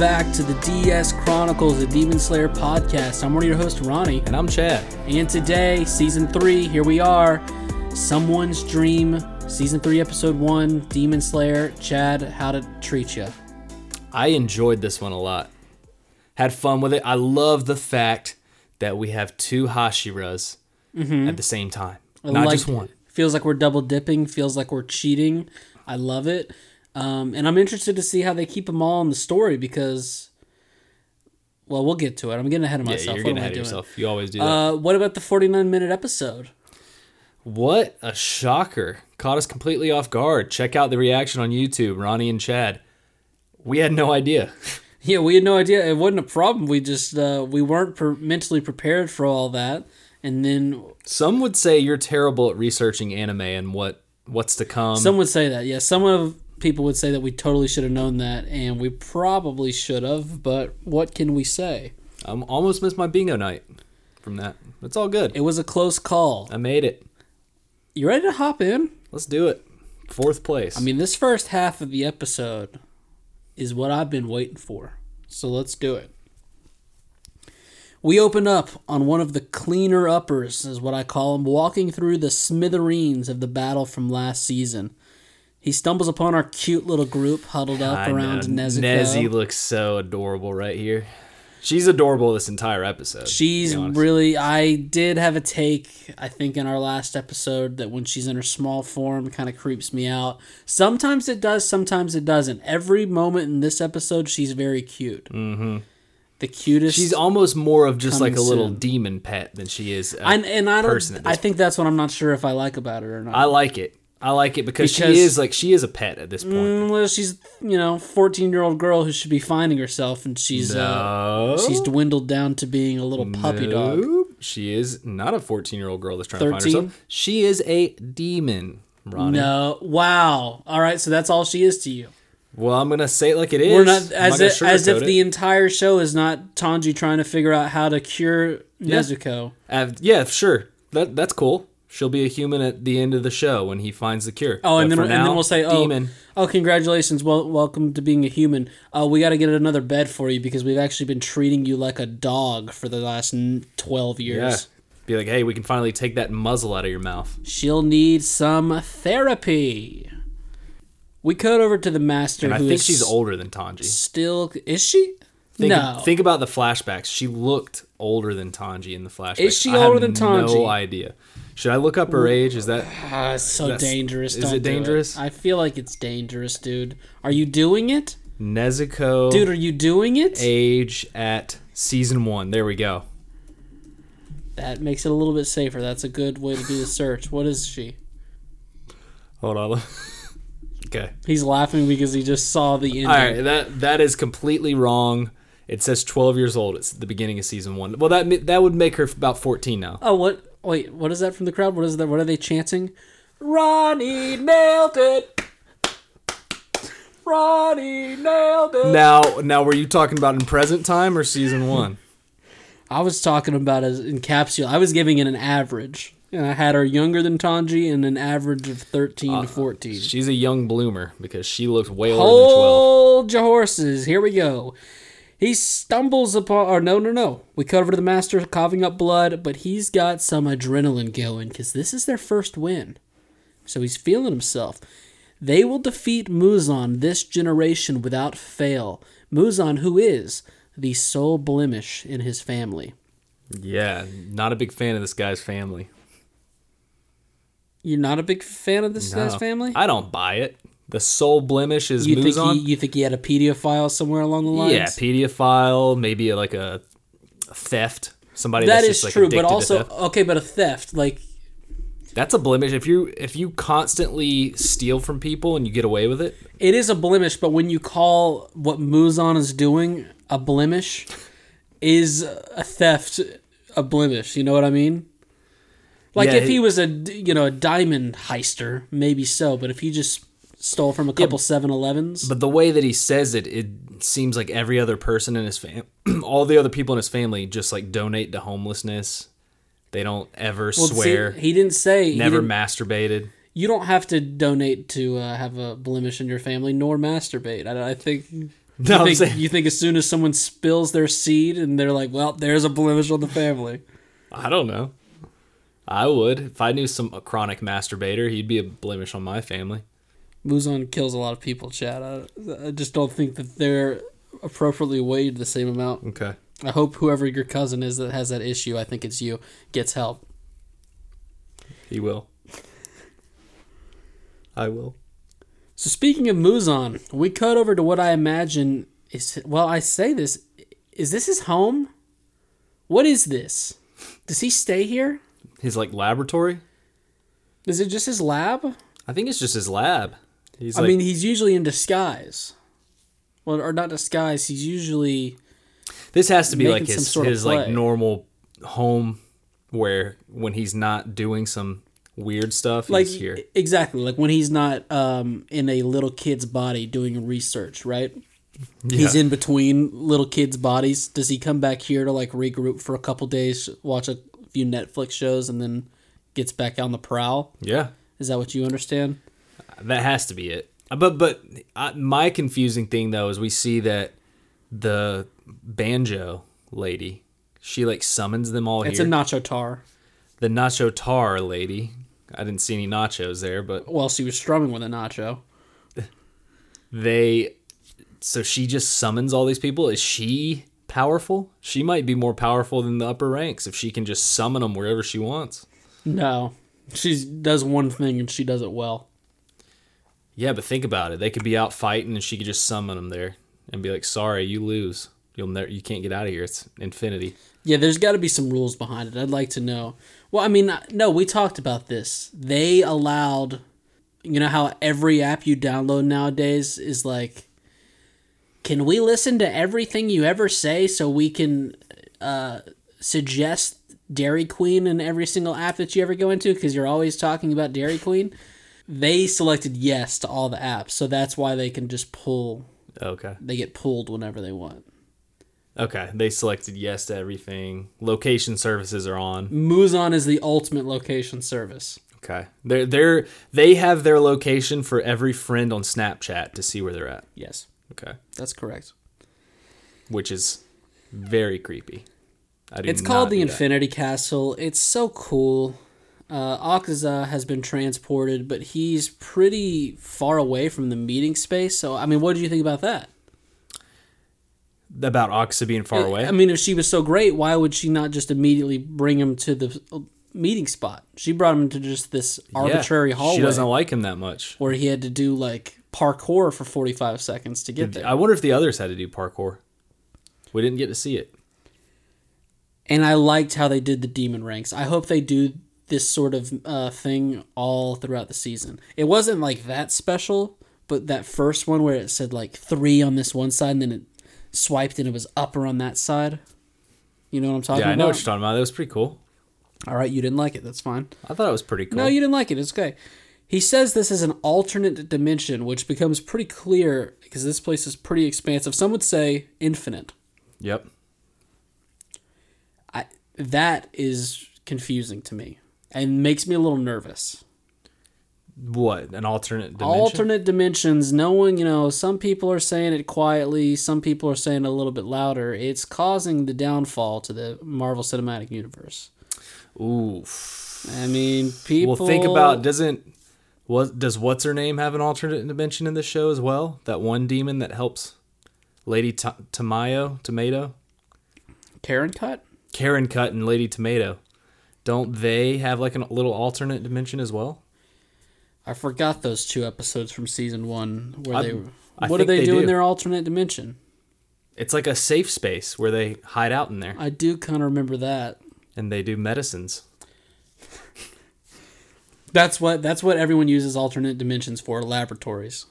welcome back to the DS Chronicles, a Demon Slayer podcast. I'm one of your hosts, Ronnie, And I'm Chad. and today, season three, here we are. Someone's Dream, season three, episode one, Demon Slayer. Chad, how to treat you? I enjoyed this one a lot. Had fun with it. I love the fact that we have two Hashiras mm-hmm. at the same time, not just one. Feels like we're double dipping. Feels like we're cheating. I love it, um, and I'm interested to see how they keep them all in the story because, well, we'll get to it. I'm getting ahead of myself. Yeah, you're getting ahead of yourself. You always do that. Uh, what about the 49 minute episode? what a shocker! Caught us completely off guard. Check out the reaction on YouTube, Ronnie and Chad. We had no idea. Yeah, we had no idea. It wasn't a problem. We just uh, we weren't per- mentally prepared for all that, and then Some would say you're terrible at researching anime and what what's to come. some would say that. Yeah, some of people would say that we totally should have known that, and we probably should have. But what can we say? I almost missed my bingo night from that. It's all good. It was a close call. I made it. You ready to hop in? Let's do it. Fourth place. I mean, this first half of the episode is what I've been waiting for. So let's do it. We open up on one of the cleaner uppers, is what I call them, walking through the smithereens of the battle from last season. He stumbles upon our cute little group huddled up I around know. Nezuko. Nezzy looks so adorable right here. She's adorable this entire episode. She's really. I did have a take, I think, in our last episode that when she's in her small form, kind of creeps me out. Sometimes it does, sometimes it doesn't. Every moment in this episode, she's very cute. Mm-hmm. The cutest. She's almost more of just like a little soon. demon pet than she is. A and, and I don't. I think that's what I'm not sure if I like about her or not. I like it. I like it because, Because- she is like she is a pet at this point. Mm, well, she's you know, 14 year old girl who should be finding herself, and she's uh, she's dwindled down to being a little puppy dog. She is not a 14 year old girl that's trying to find 13? herself. She is a demon, Ronnie. No, wow. All right, so that's all she is to you. Well, I'm gonna say it like it is. We're not as gonna if, as if sugarcoat the entire show is not Tanji trying to figure out how to cure Nezuko. Uh, yeah, sure. That that's cool. She'll be a human at the end of the show when he finds the cure. Oh, and then and then we'll say, oh, demon. oh, congratulations, well, welcome to being a human. Uh, we got to get another bed for you because we've actually been treating you like a dog for the last n- twelve Yeah. years. Be like, hey, we can finally take that muzzle out of your mouth. She'll need some therapy. We cut over to the master. And I think she's older than Tanji. Still, is she? Think, no. Think about the flashbacks. She looked older than Tanji in the flashbacks. Is she older than Tanji? No idea. Should I look up her age? Is that ah, it's so dangerous. is Don't it do dangerous? I feel like it's dangerous, dude. Are you doing it? Nezuko Dude, are you doing it? age at season one? There we go. That makes it a little bit safer. That's a good way to do the search. What is she? Hold on. okay. He's laughing because he just saw the ending. All right. That that is completely wrong. It says 12 years old. It's the beginning of season one. Well, that that would make her about 14 now. Oh, what? Wait, what is that from the crowd? What is that? What are they chanting? Ronnie nailed it. Ronnie nailed it. Now, now, were you talking about in present time or season one? I was talking about as in capsule. I was giving it an average. And I had her younger than Tanji and an average of 13 to uh, 14. She's a young bloomer because she looks way older than 12. Hold your horses. Here we go. He stumbles upon, or no, no, no. We cut over to the master coughing up blood, but he's got some adrenaline going because this is their first win. So he's feeling himself. They will defeat Muzan this generation without fail. Muzan, who is the sole blemish in his family. Yeah, not a big fan of this guy's family. You're not a big fan of this guy's family? I don't buy it. The sole blemish is You think, he, you think he had a pedophile somewhere along the lines? yeah, pedophile, maybe like a theft. Somebody That that's is like true, but also okay, but a theft like that's a blemish. If you if you constantly steal from people and you get away with it, it is a blemish. But when you call what Muzan is doing a blemish, is a theft a blemish? You know what I mean? Like Yeah, if he he- was a you know a diamond heister, maybe so. But if he just stole from a couple 7-Elevens, but the way that he says it, it seems like every other person in his fam, all the other people in his family, just like donate to homelessness. They don't ever Well, see, swear. he didn't say never didn't- masturbated. you don't have to donate to uh, have a blemish in your family nor masturbate. I, I think No, you think, you think as soon as someone spills their seed and they're like, well, there's a blemish on the family. I don't know. I would if I knew some a chronic masturbator. He'd be a blemish on my family. Muzan kills a lot of people, Chad. I, I just don't think that they're appropriately weighed the same amount. Okay. I hope whoever your cousin is that has that issue, I think it's you, gets help. He will. I will. So speaking of Muzan, we cut over to what I imagine is well, I say this, is this his home? What is this? Does he stay here? His like laboratory. Is it just his lab? I think it's just his lab. He's I like, mean, he's usually in disguise. Well, or not disguise. He's usually this has to be like his sort of his like normal home, where when he's not doing some weird stuff, like he's here. exactly like when he's not um, in a little kid's body doing research, right? Yeah. He's in between little kids' bodies. Does he come back here to like regroup for a couple days, watch a few Netflix shows, and then gets back on the prowl? Yeah, Is that what you understand? That has to be it. Uh, But but uh, my confusing thing though is we see that the banjo lady, she like summons them all It's here. a nacho tar. the nacho tar lady. I didn't see any nachos there, but Well, she was strumming with a nacho. they so she just summons all these people is she powerful she might be more powerful than the upper ranks if she can just summon them wherever she wants No, she does one thing and she does it well. Yeah but think about it they could be out fighting and she could just summon them there and be like sorry you lose you'll never you can't get out of here it's infinity Yeah, there's got to be some rules behind it. I'd like to know. Well, I mean, no, we talked about this. They allowed, you know, how every app you download nowadays is like, can we listen to everything you ever say so we can uh, suggest Dairy Queen in every single app that you ever go into because you're always talking about Dairy Queen? They selected yes to all the apps, so that's why they can just pull. okay They get pulled whenever they want. okay they selected yes to everything location services are on Muzan is the ultimate location service. okay they're they're they have their location for every friend on snapchat to see where they're at Yes, okay that's correct. which is very creepy. I do It's called the. Infinity Castle. It's so cool. Uh, Akaza has been transported, but he's pretty far away from the meeting space. So, I mean, what do you think about that? about Akaza being far away. I mean, if she was so great, why would she not just immediately bring him to the uh, meeting spot? She brought him to just this Yeah, arbitrary hallway She doesn't like him that much. where he had to do like parkour for 45 seconds to get there. I wonder if the others had to do parkour. We didn't get to see it. and I liked how they did the demon ranks. I hope they do this sort of uh, thing all throughout the season. It wasn't like that special, but that first one where it said like three on this one side and then it swiped and it was upper on that side. You know what I'm talking about? Yeah, I about? know what you're talking about. That was pretty cool. All right, you didn't like it. That's fine. I thought it was pretty cool. No, you didn't like it. It's okay. He says this is an alternate dimension, which becomes pretty clear because this place is pretty expansive. Some would say infinite. Yep. I, that is confusing to me and makes me a little nervous. What? An alternate dimension? Alternate dimensions, no one, you know, some people are saying it quietly, some people are saying it a little bit louder. It's causing the downfall to the Marvel Cinematic Universe. Oof. I mean, people. Well, think about doesn't what does what's her name have an alternate dimension in this show as well? That one demon that helps Lady T- Tamayo Tomato, Karen Cut? Karen Cut, and Lady Tomato. Don't they have like a little alternate dimension as well? I forgot those two episodes from season one where I- they. I what do they, they do, in their alternate dimension? It's like a safe space where they hide out in there I do kind of remember that. and they do medicines. That's what that's what everyone uses alternate dimensions for laboratories.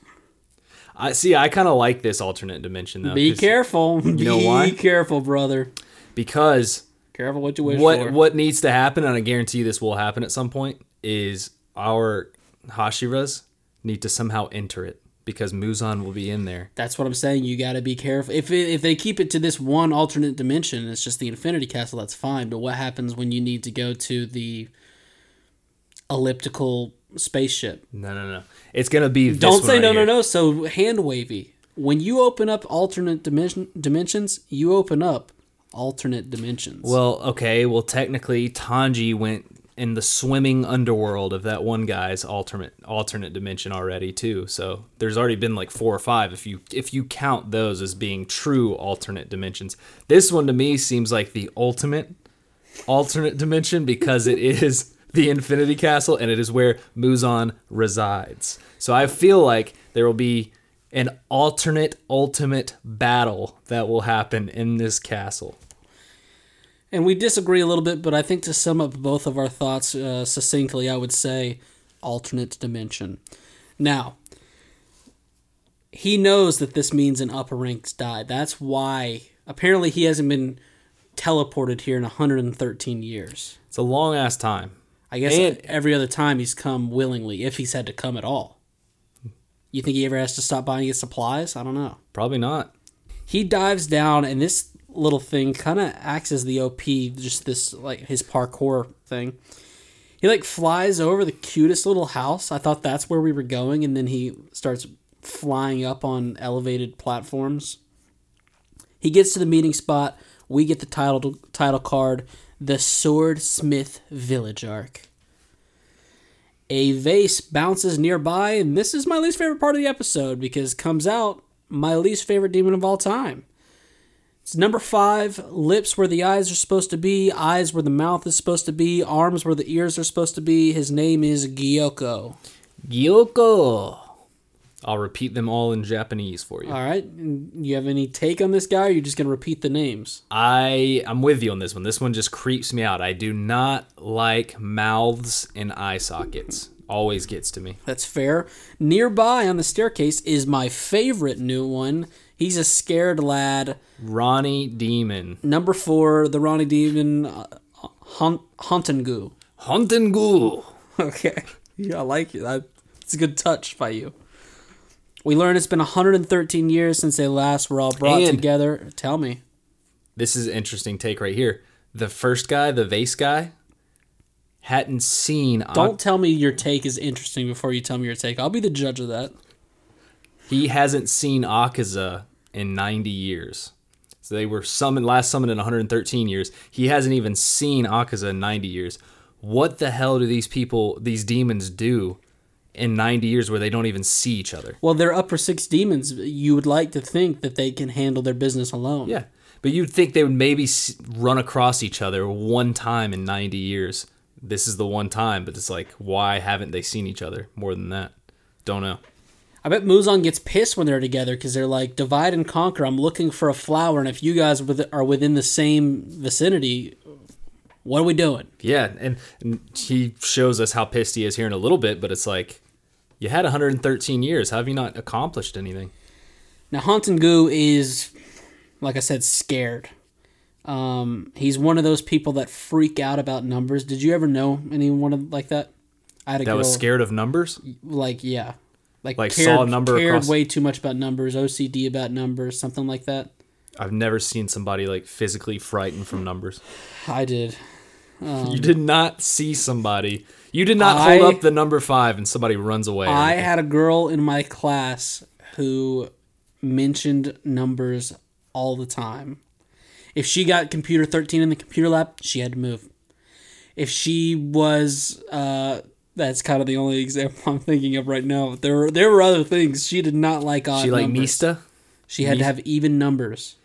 I see. I kind of like this alternate dimension though. Be careful. You know Be why? careful, brother. because Careful what you wish what for. what needs to happen, and I guarantee this will happen at some point, is our Hashiras need to somehow enter it because Muzan will be in there. That's what I'm saying. You got to be careful. If it, if they keep it to this one alternate dimension, it's just the Infinity Castle. That's fine. But what happens when you need to go to the elliptical spaceship? No, no, no. It's gonna be. Don't say right no, no, no. So hand wavy. When you open up alternate dimension, dimensions, you open up alternate dimensions. Well, okay. Well, technically, Tanji went in the swimming underworld of that one guy's alternate alternate dimension already too. So there's already been like four or five if you if you count those as being true alternate dimensions. This one to me seems like the ultimate alternate dimension because it is the Infinity Castle and it is where Muzan resides. So I feel like there will be an alternate ultimate battle that will happen in this castle. And we disagree a little bit, but I think to sum up both of our thoughts uh, succinctly, I would say alternate dimension. Now, he knows that this means an upper ranks died. That's why apparently he hasn't been teleported here in 113 years. It's a long ass time. I guess And- every other time he's come willingly, if he's had to come at all. You think he ever has to stop by and get supplies? I don't know. Probably not. he dives down and this little thing kind of acts as the op just this like his parkour thing he like flies over the cutest little house i thought that's where we were going and then he starts flying up on elevated platforms he gets to the meeting spot we get the title title card the swordsmith village arc a vase bounces nearby and this is my least favorite part of the episode because comes out my least favorite demon of all time. It's number five lips where the eyes are supposed to be eyes where the mouth is supposed to be arms where the ears are supposed to be. His name is gyoko. Gyoko. I'll repeat them all in Japanese for you. all right you have any take on this guy or you're just going to repeat the names I I'm with you on this one. This one just creeps me out. I do not like mouths and eye sockets. Always gets to me. That's fair. Nearby on the staircase is my favorite new one. He's a scared lad. Ronnie Demon. Number four, the Ronnie Demon, uh, Hunt, Huntengu. Huntingoo. Okay. Yeah, I like it. That, it's a good touch by you. We learn it's been 113 years since they last were all brought And- together. Tell me. This is an interesting take right here. The first guy, the vase guy, hadn't seen Don't tell me your take is interesting before you tell me your take. I'll be the judge of that. he hasn't seen Akaza in 90 years. So they were summoned last summoned in 113 years. He hasn't even seen Akaza in 90 years. What the hell do these people, these demons do in 90 years where they don't even see each other? Well, they're upper six demons. You would like to think that they can handle their business alone. Yeah. But you'd think they would maybe run across each other one time in 90 years. This is the one time, but it's like, why haven't they seen each other more than that? Don't know. I bet Muzan gets pissed when they're together because they're like, divide and conquer. I'm looking for a flower, and if you guys are within the same vicinity, what are we doing? Yeah, and, and he shows us how pissed he is here in a little bit, but it's like, you had 113 years. How have you not accomplished anything? Now, Huntingu is, like I said, scared. Um, he's one of those people that freak out about numbers. Did you ever know anyone like that? I had a That girl, was scared of numbers? like yeah, like, Like, cared, saw a number cared across- way too much about numbers, OCD about numbers, something like that. I've never seen somebody like physically frightened from numbers. I did. you did not see somebody. You did not I- hold up the number five and somebody runs away. I had a girl in my class who mentioned numbers all the time. If she got computer 13 in the computer lab, she had to move. If she was, uh, that's kind of the only example I'm thinking of right now. There were there were other things she did not like odd she like numbers. Mista? She had to have even numbers.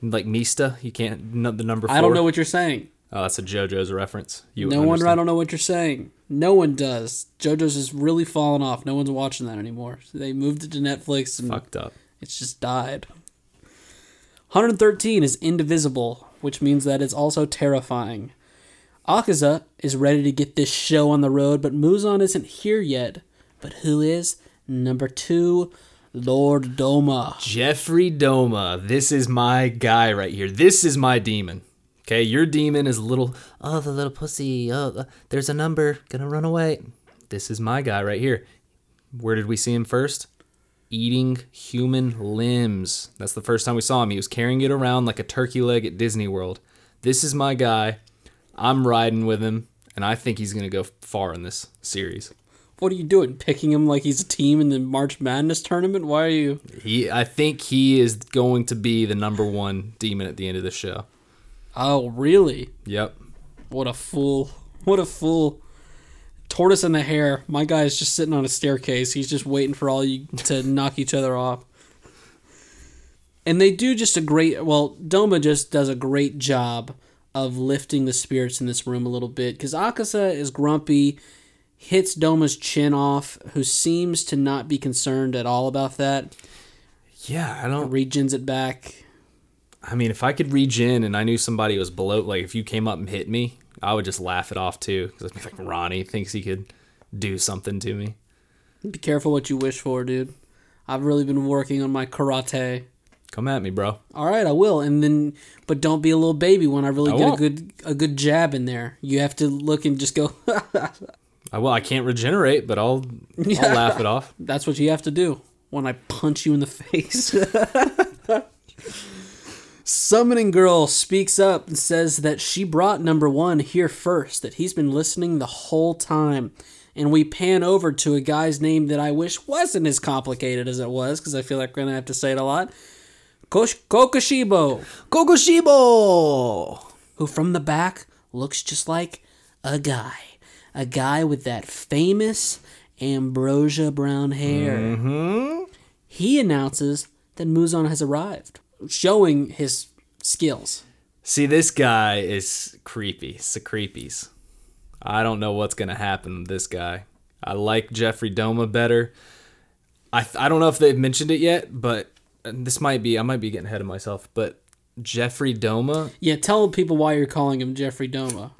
Like Mista? You can't, the number four? I don't know what you're saying. Oh, that's a JoJo's reference. You No wonder I don't know what you're saying. No one does. JoJo's is really fallen off. No one's watching that anymore. They moved it to Netflix and Fucked up. It's just died. 113 is indivisible, which means that it's also terrifying. Akaza is ready to get this show on the road, but Muzan isn't here yet. But who is? Number two, Lord Doma. Jeffrey Doma. This is my guy right here. This is my demon. Okay, your demon is a little, oh, the little pussy. Oh, uh, there's a number. Gonna run away. This is my guy right here. Where did we see him first? Eating human limbs. That's the first time we saw him. He was carrying it around like a turkey leg at Disney World. This is my guy. I'm riding with him, and I think he's gonna go far in this series. What are you doing? Picking him like he's a team in the March Madness tournament? Why are you? He, I think he is going to be the number one demon at the end of the show. Oh, really? Yep. What a fool! What a fool! Tortoise in the hair. My guy is just sitting on a staircase. He's just waiting for all you to knock each other off. And they do just a great. Well, Doma just does a great job of lifting the spirits in this room a little bit because Akaza is grumpy, hits Doma's chin off, who seems to not be concerned at all about that. Yeah, I don't. Regens it back. I mean, if I could regen and I knew somebody was below, like if you came up and hit me, I would just laugh it off too. Because I'd be like, Ronnie thinks he could do something to me. Be careful what you wish for, dude. I've really been working on my karate. Come at me, bro. All right, I will. And then, but don't be a little baby when I really I get won't. a good a good jab in there. You have to look and just go. I well, I can't regenerate, but I'll I'll laugh it off. That's what you have to do when I punch you in the face. Summoning Girl speaks up and says that she brought number one here first, that he's been listening the whole time. And we pan over to a guy's name that I wish wasn't as complicated as it was, because I feel like we're going to have to say it a lot. Kosh- Kokoshibo. Kokoshibo. who from the back looks just like a guy. A guy with that famous ambrosia brown hair. Mm-hmm. He announces that Muzan has arrived, showing his skills. See, this guy is creepy. It's the creepies. I don't know what's gonna happen with this guy. I like Jeffrey Doma better. I I don't know if they've mentioned it yet, but this might be I might be getting ahead of myself. But Jeffrey Doma, Yeah, tell people why you're calling him Jeffrey Doma.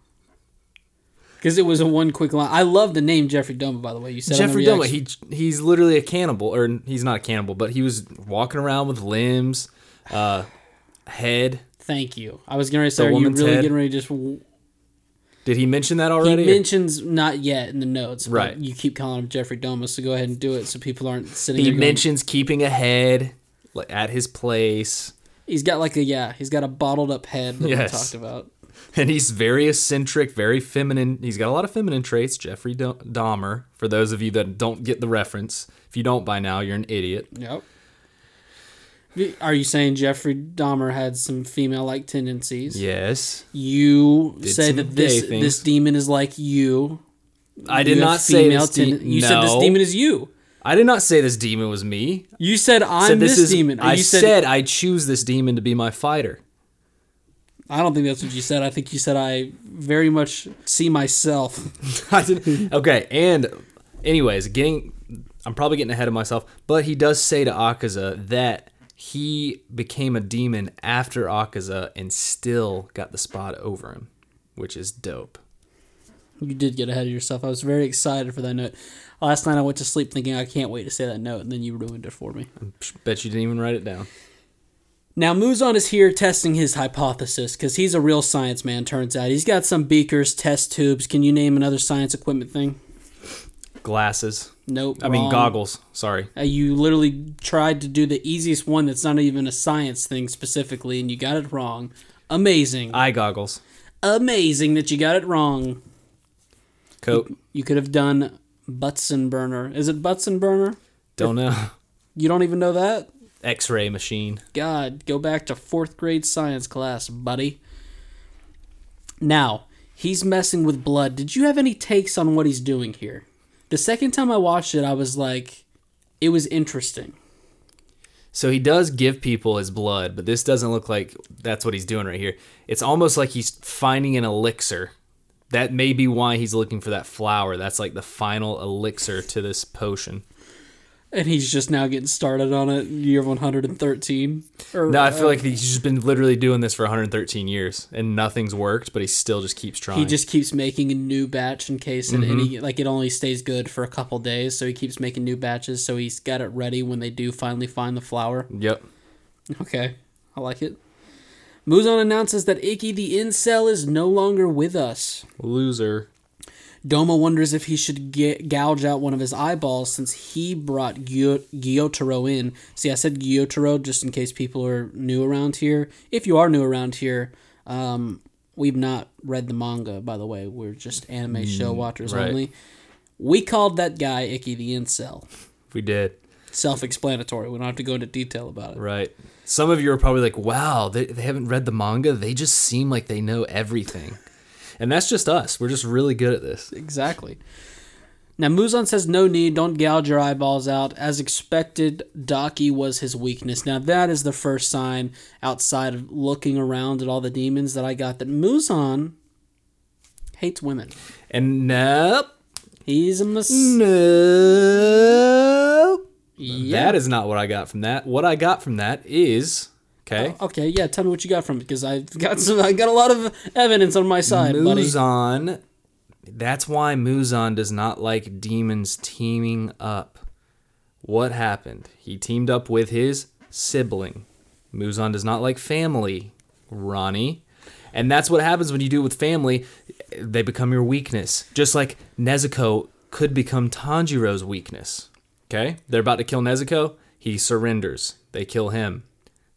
Because it was a one quick line. I love the name Jeffrey Doma, by the way. You said Jeffrey Doma, he he's literally a cannibal, or he's not a cannibal, but he was walking around with limbs, uh, head. Thank you. I was going to say, The are you really head. getting ready to just. Did he mention that He already? or- mentions not yet in the notes, but Right. you keep calling him Jeffrey Doma, so go ahead and do it so people aren't sitting he going, mentions keeping a head like, at his place. He's got like a yeah, he's got a bottled up head that Yes. we talked about. And he's very eccentric, very feminine. He's got a lot of feminine traits. Jeffrey Dahmer, for those of you that don't get the reference. If you don't by now, you're an idiot. Yep. Are you saying Jeffrey Dahmer had some female like tendencies? Yes. You Did say that this things. this demon is like you. I did You not say this de- ten- You said this demon is you. I did not say this demon was me. You said I'm Said this, is, demon. I you said, I choose this demon to be my fighter. I don't think that's what you said. I think you said I very much see myself. I did, okay, and anyways, getting I'm probably getting ahead of myself, but he does say to Akaza that he became a demon after Akaza and still got the spot over him, which is dope. You did get ahead of yourself. I was very excited for that note. Last night I went to sleep thinking I can't wait to say that note, and then you ruined it for me. I bet you didn't even write it down. Now Muzan is here testing his hypothesis because he's a real science man. Turns out he's got some beakers, test tubes. Can you name another science equipment thing? Glasses. Nope. I mean wrong. goggles. Sorry. Uh, you literally tried to do the easiest one that's not even a science thing specifically, and you got it wrong. Amazing. Eye goggles. Amazing that you got it wrong. Coat. You could have done Butson burner. Is it Butson burner? Don't know. You don't even know that? X-ray machine. God, go back to fourth grade science class, buddy. Now, he's messing with blood. Did you have any takes on what he's doing here? The second time I watched it, I was like, it was interesting. So he does give people his blood, but this doesn't look like that's what he's doing right here. It's almost like he's finding an elixir. That may be why he's looking for that flower. That's like the final elixir to this potion. And he's just now getting started on it, year 113. Or, No, I feel uh, like he's just been literally doing this for 113 years and nothing's worked, but he still just keeps trying. he just keeps making a new batch in case it, any like it only stays good for a couple days, so he keeps making new batches, so he's got it ready when they do finally find the flower. Yep. Okay, I like it. Muzan announces that Icky the incel is no longer with us. Loser. Doma wonders if he should get, gouge out one of his eyeballs since he brought Gyo- Gyotaro in. See, I said Gyotaro just in case people are new around here. If you are new around here, um, we've not read the manga, by the way. We're just anime show watchers right. only. We called that guy Icky the Incel. We did. Self explanatory. We don't have to go into detail about it. Right. Some of you are probably like, wow, they, they haven't read the manga. They just seem like they know everything. And that's just us. We're just really good at this. Exactly. Now, Muzan says no need, don't gouge your eyeballs out. As expected, Daki was his weakness. Now, that is the first sign outside of looking around at all the demons that I got that Muzan hates women. And nope. He's a mis- Nope. Yeah. That is not what I got from that. What I got from that is okay. Uh, okay, yeah, tell me what you got from it because I've got some I got a lot of evidence on my side, buddy. Muzan. That's why Muzan does not like demons teaming up. What happened? He teamed up with his sibling. Muzan does not like family, Ronnie. And that's what happens when you do it with family. They become your weakness. Just like Nezuko could become Tanjiro's weakness. Okay? They're about to kill Nezuko. He surrenders. They kill him.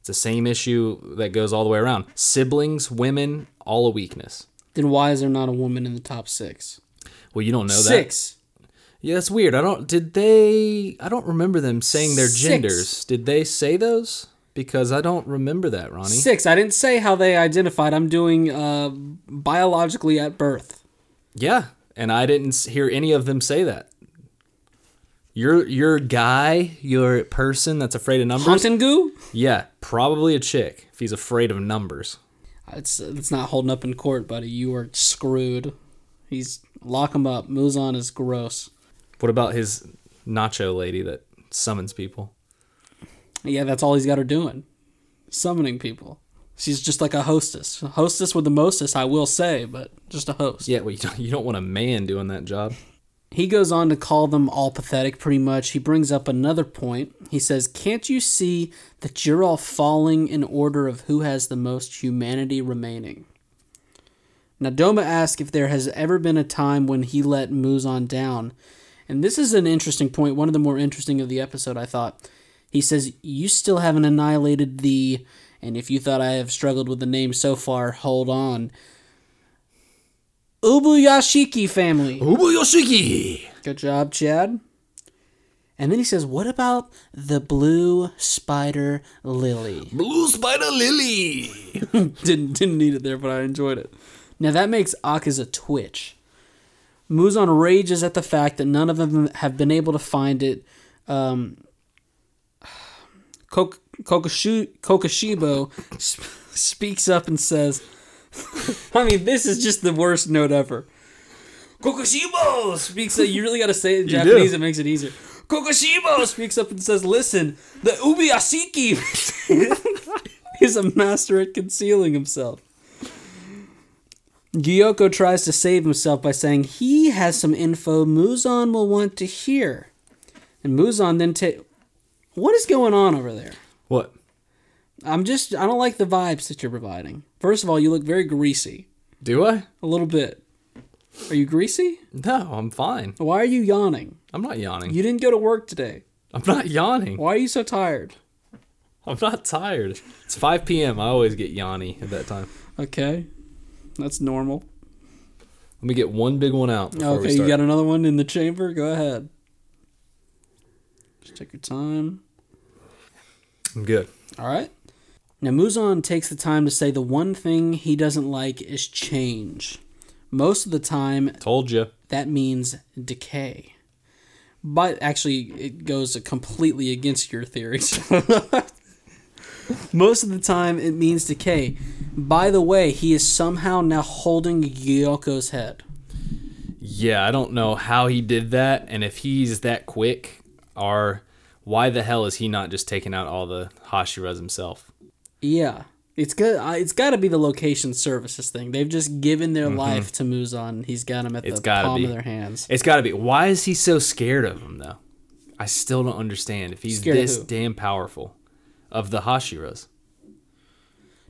It's the same issue that goes all the way around. Siblings, women, all a weakness. Then why is there not a woman in the top six? Well, you don't know that. Six. Yeah, that's weird. I don't. Did they? I don't remember them saying their Six. genders. Did they say those? Because I don't remember that, Ronnie. Six. I didn't say how they identified. I'm doing uh, biologically at birth. Yeah, and I didn't hear any of them say that. Your your guy, your person that's afraid of numbers. Huntingoo? Yeah, probably a chick if he's afraid of numbers. It's it's not holding up in court, buddy. You are screwed. He's lock him up. Muzan is gross. What about his nacho lady that summons people? Yeah, that's all he's got her doing, summoning people. She's just like a hostess, a hostess with the mostest, I will say, but just a host. Yeah, well, you don't, you don't want a man doing that job. He goes on to call them all pathetic, pretty much. He brings up another point. He says, Can't you see that you're all falling in order of who has the most humanity remaining? Now, Doma asks if there has ever been a time when he let Muzan down. And this is an interesting point, one of the more interesting of the episode, I thought. He says, You still haven't annihilated the. And if you thought I have struggled with the name so far, hold on. Ubuyashiki family. Ubuyoshiki! Good job, Chad. And then he says, What about the blue spider lily? Blue Spider Lily! didn't didn't need it there, but I enjoyed it. Now that makes Akaza twitch. Muzan rages at the fact that none of them have been able to find it. Um, Kok- Kokoshu- Kokoshibo sp- speaks up and says, I mean, this is just the worst note ever. Kokushibo speaks up. You really got to say it in Japanese, it makes it easier. Kokushibo speaks up and says, Listen, the Ubiasiki is a master at concealing himself. Gyoko tries to save himself by saying he has some info Muzan will want to hear. And Muzan then ta What is going on over there? What? I'm just I don't like the vibes that you're providing. First of all, you look very greasy. Do I? A little bit. Are you greasy? No, I'm fine. Why are you yawning? I'm not yawning. You didn't go to work today. I'm not yawning. Why are you so tired? I'm not tired. It's 5 p.m. I always get yawny at that time. Okay. That's normal. Let me get one big one out Okay, you got another one in the chamber? Go ahead. Just take your time. I'm good. All right. Now, Muzan takes the time to say the one thing he doesn't like is change. Most of the time, Told you. that means decay. But actually, it goes completely against your theories. Most of the time, it means decay. By the way, he is somehow now holding Gyoko's head. Yeah, I don't know how he did that, and if he's that quick, or why the hell is he not just taking out all the Hashiras himself? Yeah, it's good. uh, It's got to be the location services thing. They've just given their life to Muzan. He's got him at Mm-hmm. It's the palm be. of their hands. It's got to be. Why is he so scared of him though? I still don't understand. If he's Scared this damn powerful, of the Hashiras.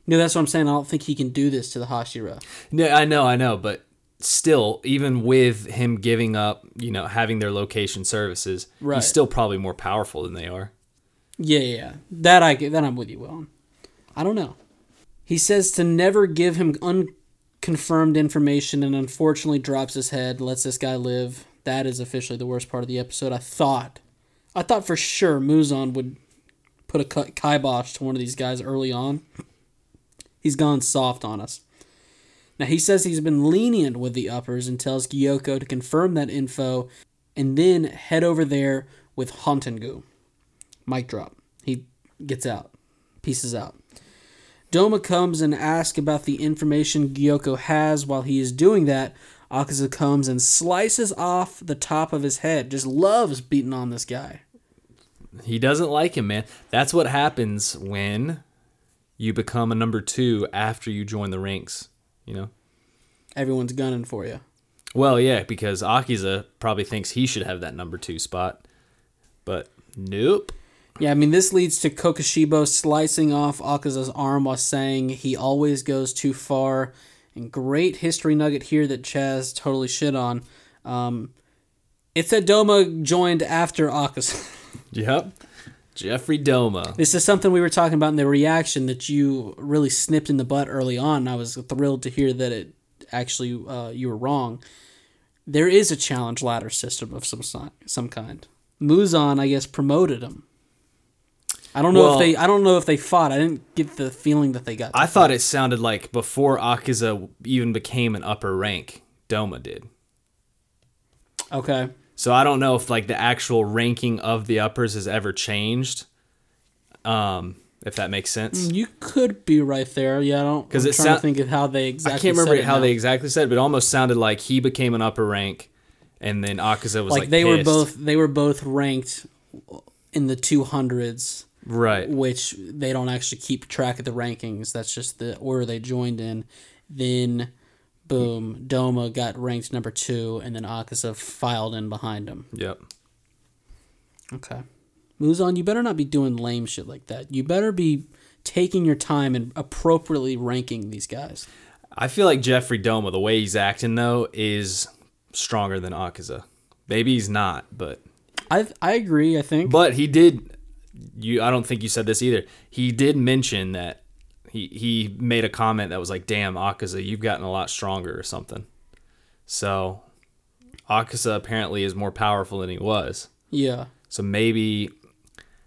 No, that's what I'm saying. I don't think he can do this to the Hashira. No, I know, I know, but still, even with him giving up, you know, having their location services, Right. he's still probably more powerful than they are. Yeah, yeah, yeah. That I that I'm with you on. I don't know. He says to never give him unconfirmed information, and unfortunately drops his head, lets this guy live. that is officially the worst part of the episode. I thought, I thought for sure Muzan would put a ki- kibosh to one of these guys early on. He's gone soft on us. Now he says he's been lenient with the uppers and tells Gyoko to confirm that info, and then head over there with Hontengu. Mic drop. He gets out, pieces out. Doma comes and asks about the information Gyoko has. While he is doing that, Akaza comes and slices off the top of his head. Just loves beating on this guy. He doesn't like him, man. That's what happens when you become a number two after you join the ranks. You know. Everyone's gunning for you. Well, yeah, because Akiza probably thinks he should have that number two spot, but nope. Yeah, I mean, this leads to Kokoshibo slicing off Akaza's arm while saying he always goes too far. And great history nugget here that Chaz totally shit on. Um, it said Doma joined after Akaza. Yep. Jeffrey Doma. this is something we were talking about in the reaction that you really snipped in the butt early on. And I was thrilled to hear that it actually uh, you were wrong. There is a challenge ladder system of some some kind. Muzan, I guess, promoted him. I don't know Well- if they. I don't know if they fought. I didn't get the feeling that they got. I thought it sounded like before Akiza even became an upper rank, Doma did. Okay. So I don't know if like the actual ranking of the uppers has ever changed. Um, if that makes sense. You could be right there. Yeah, I don't. 'Cause I'm it trying to think of how they exactly. I can't remember how now. they exactly said, it, but it almost sounded like he became an upper rank, and then Akiza was like, like, they were both. They were both ranked in the two hundreds. Right. which they don't actually keep track of the rankings. That's just the order they joined in. Then, boom, Doma got ranked number two, and then Akaza filed in behind him. Yep. Okay. Muzan, you better not be doing lame shit like that. You better be taking your time and appropriately ranking these guys. I feel like Jeffrey Doma, the way he's acting though, is stronger than Akiza. Maybe he's not, but I I agree. I think. but he did. You, I don't think you said this either. He did mention that he he made a comment that was like, "Damn, Akaza, you've gotten a lot stronger" or something. So, Akaza apparently is more powerful than he was. yeah. So maybe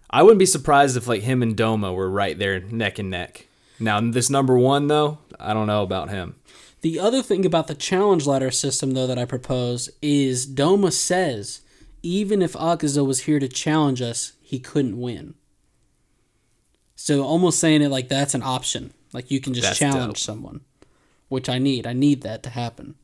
I wouldn't be surprised if like him and Doma were right there neck and neck. Now this number one though, I don't know about him. The other thing about the challenge ladder system, though, that I propose is Doma says even if Akaza was here to challenge us, he couldn't win. So almost saying it like that's an option. Like you can just That's challenge dope. someone, which I need. I need that to happen.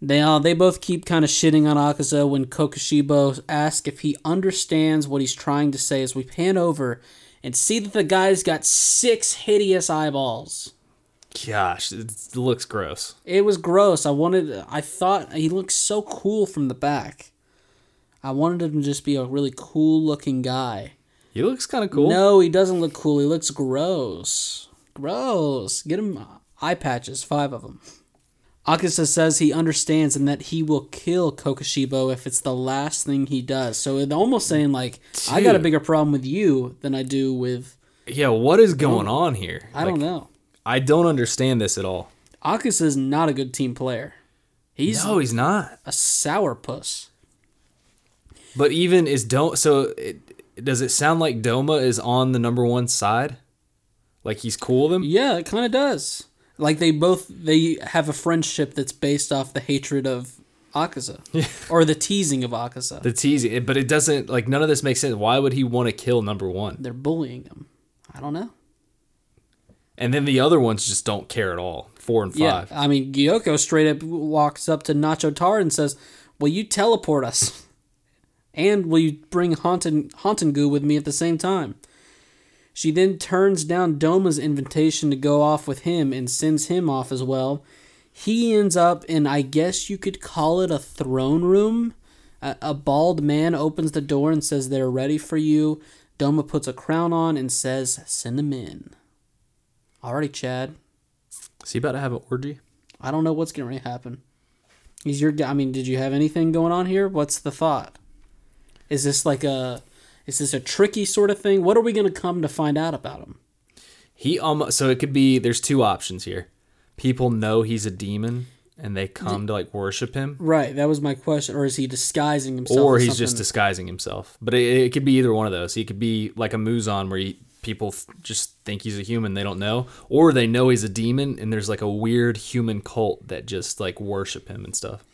They uh, they both keep kind of shitting on Akaza when Kokushibo asks if he understands what he's trying to say as we pan over and see that the guy's got six hideous eyeballs. Gosh, it looks gross. It was gross. I wanted. I thought he looked so cool from the back. I wanted him to just be a really cool looking guy. He looks kind of cool. No, he doesn't look cool. He looks gross. Gross. Get him eye patches, five of them. Akaza says he understands and that he will kill Kokoshibo if it's the last thing he does. So it's almost saying like, I got a bigger problem with you than I do with. Yeah, what is going on here? I don't know. I don't understand this at all. Akaza's not a good team player. He's no, he's not. a sourpuss. But even is don't So it, does it sound like Doma is on the number one side? Like he's cool with him? Yeah, it kind of does. Like they both they have a friendship that's based off the hatred of Akaza or the teasing of Akaza. The teasing, but it doesn't like none of this makes sense. Why would he want to kill number one? They're bullying him. I don't know. And then the other ones just don't care at all. Four and five. Yeah. I mean Gyoko straight up walks up to Nacho Tar and says, "Will you teleport us? And will you bring Haunted Hauntengu with me at the same time?" She then turns down Doma's invitation to go off with him and sends him off as well. He ends up in, I guess you could call it a throne room. A, a bald man opens the door and says, They're ready for you. Doma puts a crown on and says, Send them in. Alrighty, Chad. Is he about to have an orgy? I don't know what's going to happen. He's your guy. I mean, did you have anything going on here? What's the thought? Is this like a. Is this a tricky sort of thing? What are we going to come to find out about him? He almost so it could be. There's two options here. People know he's a demon, and they come to like worship him, Right. That was my question. Or is he disguising himself? or he's just disguising himself. But it, it could be either one of those. He could be like a Muzan where he, people just think he's a human, they don't know, or they know he's a demon, and there's like a weird human cult that just like worship him and stuff.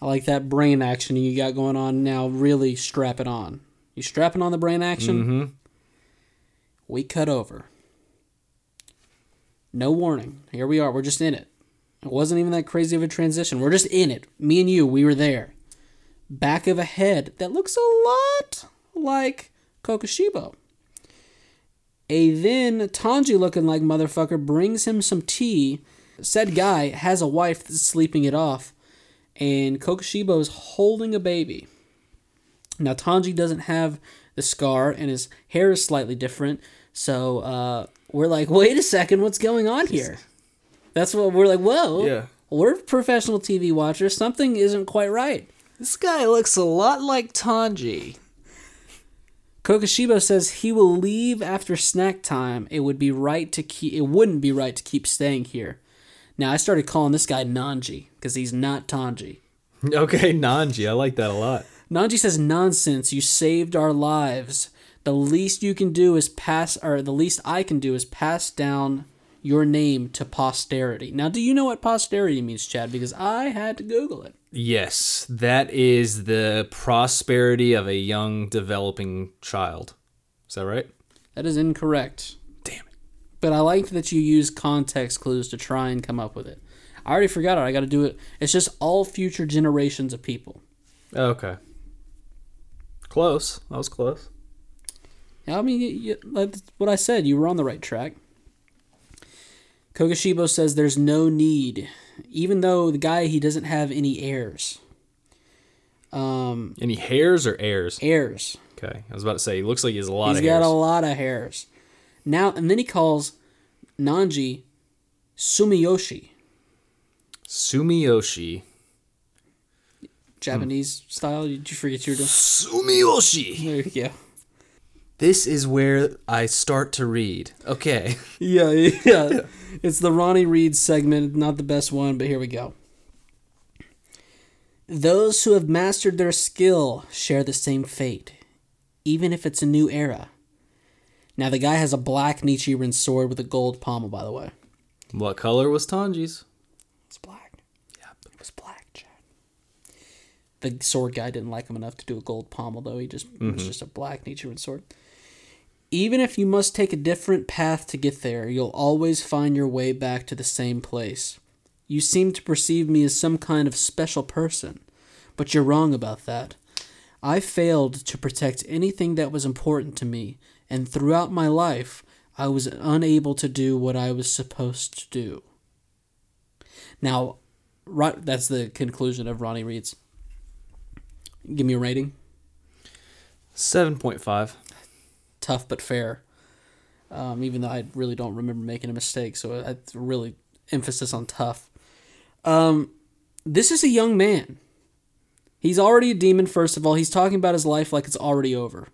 I like that brain action you got going on now. Really strap it on. You strapping on the brain action? Mm-hmm. We cut over. No warning. Here we are. We're just in it. It wasn't even that crazy of a transition. We're just in it. Me and you, we were there. Back of a head that looks a lot like Kokushibo. A then Tanji looking like motherfucker brings him some tea. Said guy has a wife that's sleeping it off, and Kokushibo is holding a baby. Now Tanji doesn't have the scar, and his hair is slightly different. So uh, we're like, wait a second, what's going on here? That's what we're like. Whoa, Yeah. we're professional TV watchers. Something isn't quite right. This guy looks a lot like Tanji. Kokushibo says he will leave after snack time. It would be right to keep. It wouldn't be right to keep staying here. Now I started calling this guy Nanji because he's not Tanji. Okay, Nanji, I like that a lot. Nanji says nonsense. You saved our lives. The least you can do is pass, or the least I can do is pass down your name to posterity. Now, do you know what posterity means, Chad? Because I had to Google it. Yes, that is the prosperity of a young developing child. Is that right? That is incorrect. But I like that you use context clues to try and come up with it. I already forgot it. I got to do it. It's just all future generations of people. Okay. Close. That was close. Yeah, I mean, you, you, that's what I said. You were on the right track. Kokushibo says there's no need, even though the guy he doesn't have any heirs. Um, Any hairs or heirs? heirs. Okay. I was about to say, he looks like he has a lot He's of got hairs. a lot of hairs. Now and then he calls Nanji Sumiyoshi, Sumiyoshi. Japanese style. Did you forget you were doing? Sumiyoshi. There you go. This is where I start to read. Okay. Yeah, yeah. it's the Ronny Reads segment, not the best one, but here we go. Those who have mastered their skill share the same fate, even if it's a new era. Now, the guy has a black Nichirin sword with a gold pommel, by the way. What color was Tanji's? It's black. Yeah, it was black, Chad. The sword guy didn't like him enough to do a gold pommel, though. He just it was mm-hmm. just a black Nichirin sword. Even if you must take a different path to get there, you'll always find your way back to the same place. You seem to perceive me as some kind of special person, but you're wrong about that. I failed to protect anything that was important to me, and throughout my life, I was unable to do what I was supposed to do. Now, right, that's the conclusion of Ronny Reads. Give me a rating. 7.5. Tough but fair. Um, even though I really don't remember making a mistake, so it's really emphasis on tough. Um, this is a young man. He's already a demon. First of all, he's talking about his life like it's already over.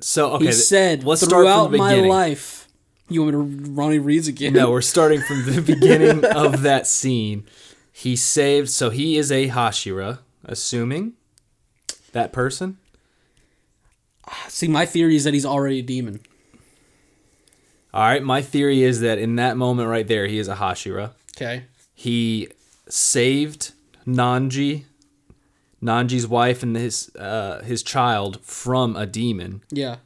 So, okay. he said, let's start "Throughout from the my beginning. life." You want me to Ronny Reads again? No, we're starting from the beginning of that scene. He saved, so he is a Hashira, assuming that person. See, my theory is that he's already a demon. All right, my theory is that in that moment right there, he is a Hashira. Okay. He saved Nanji, Nanji's wife, and his uh, his child from a demon, Yeah.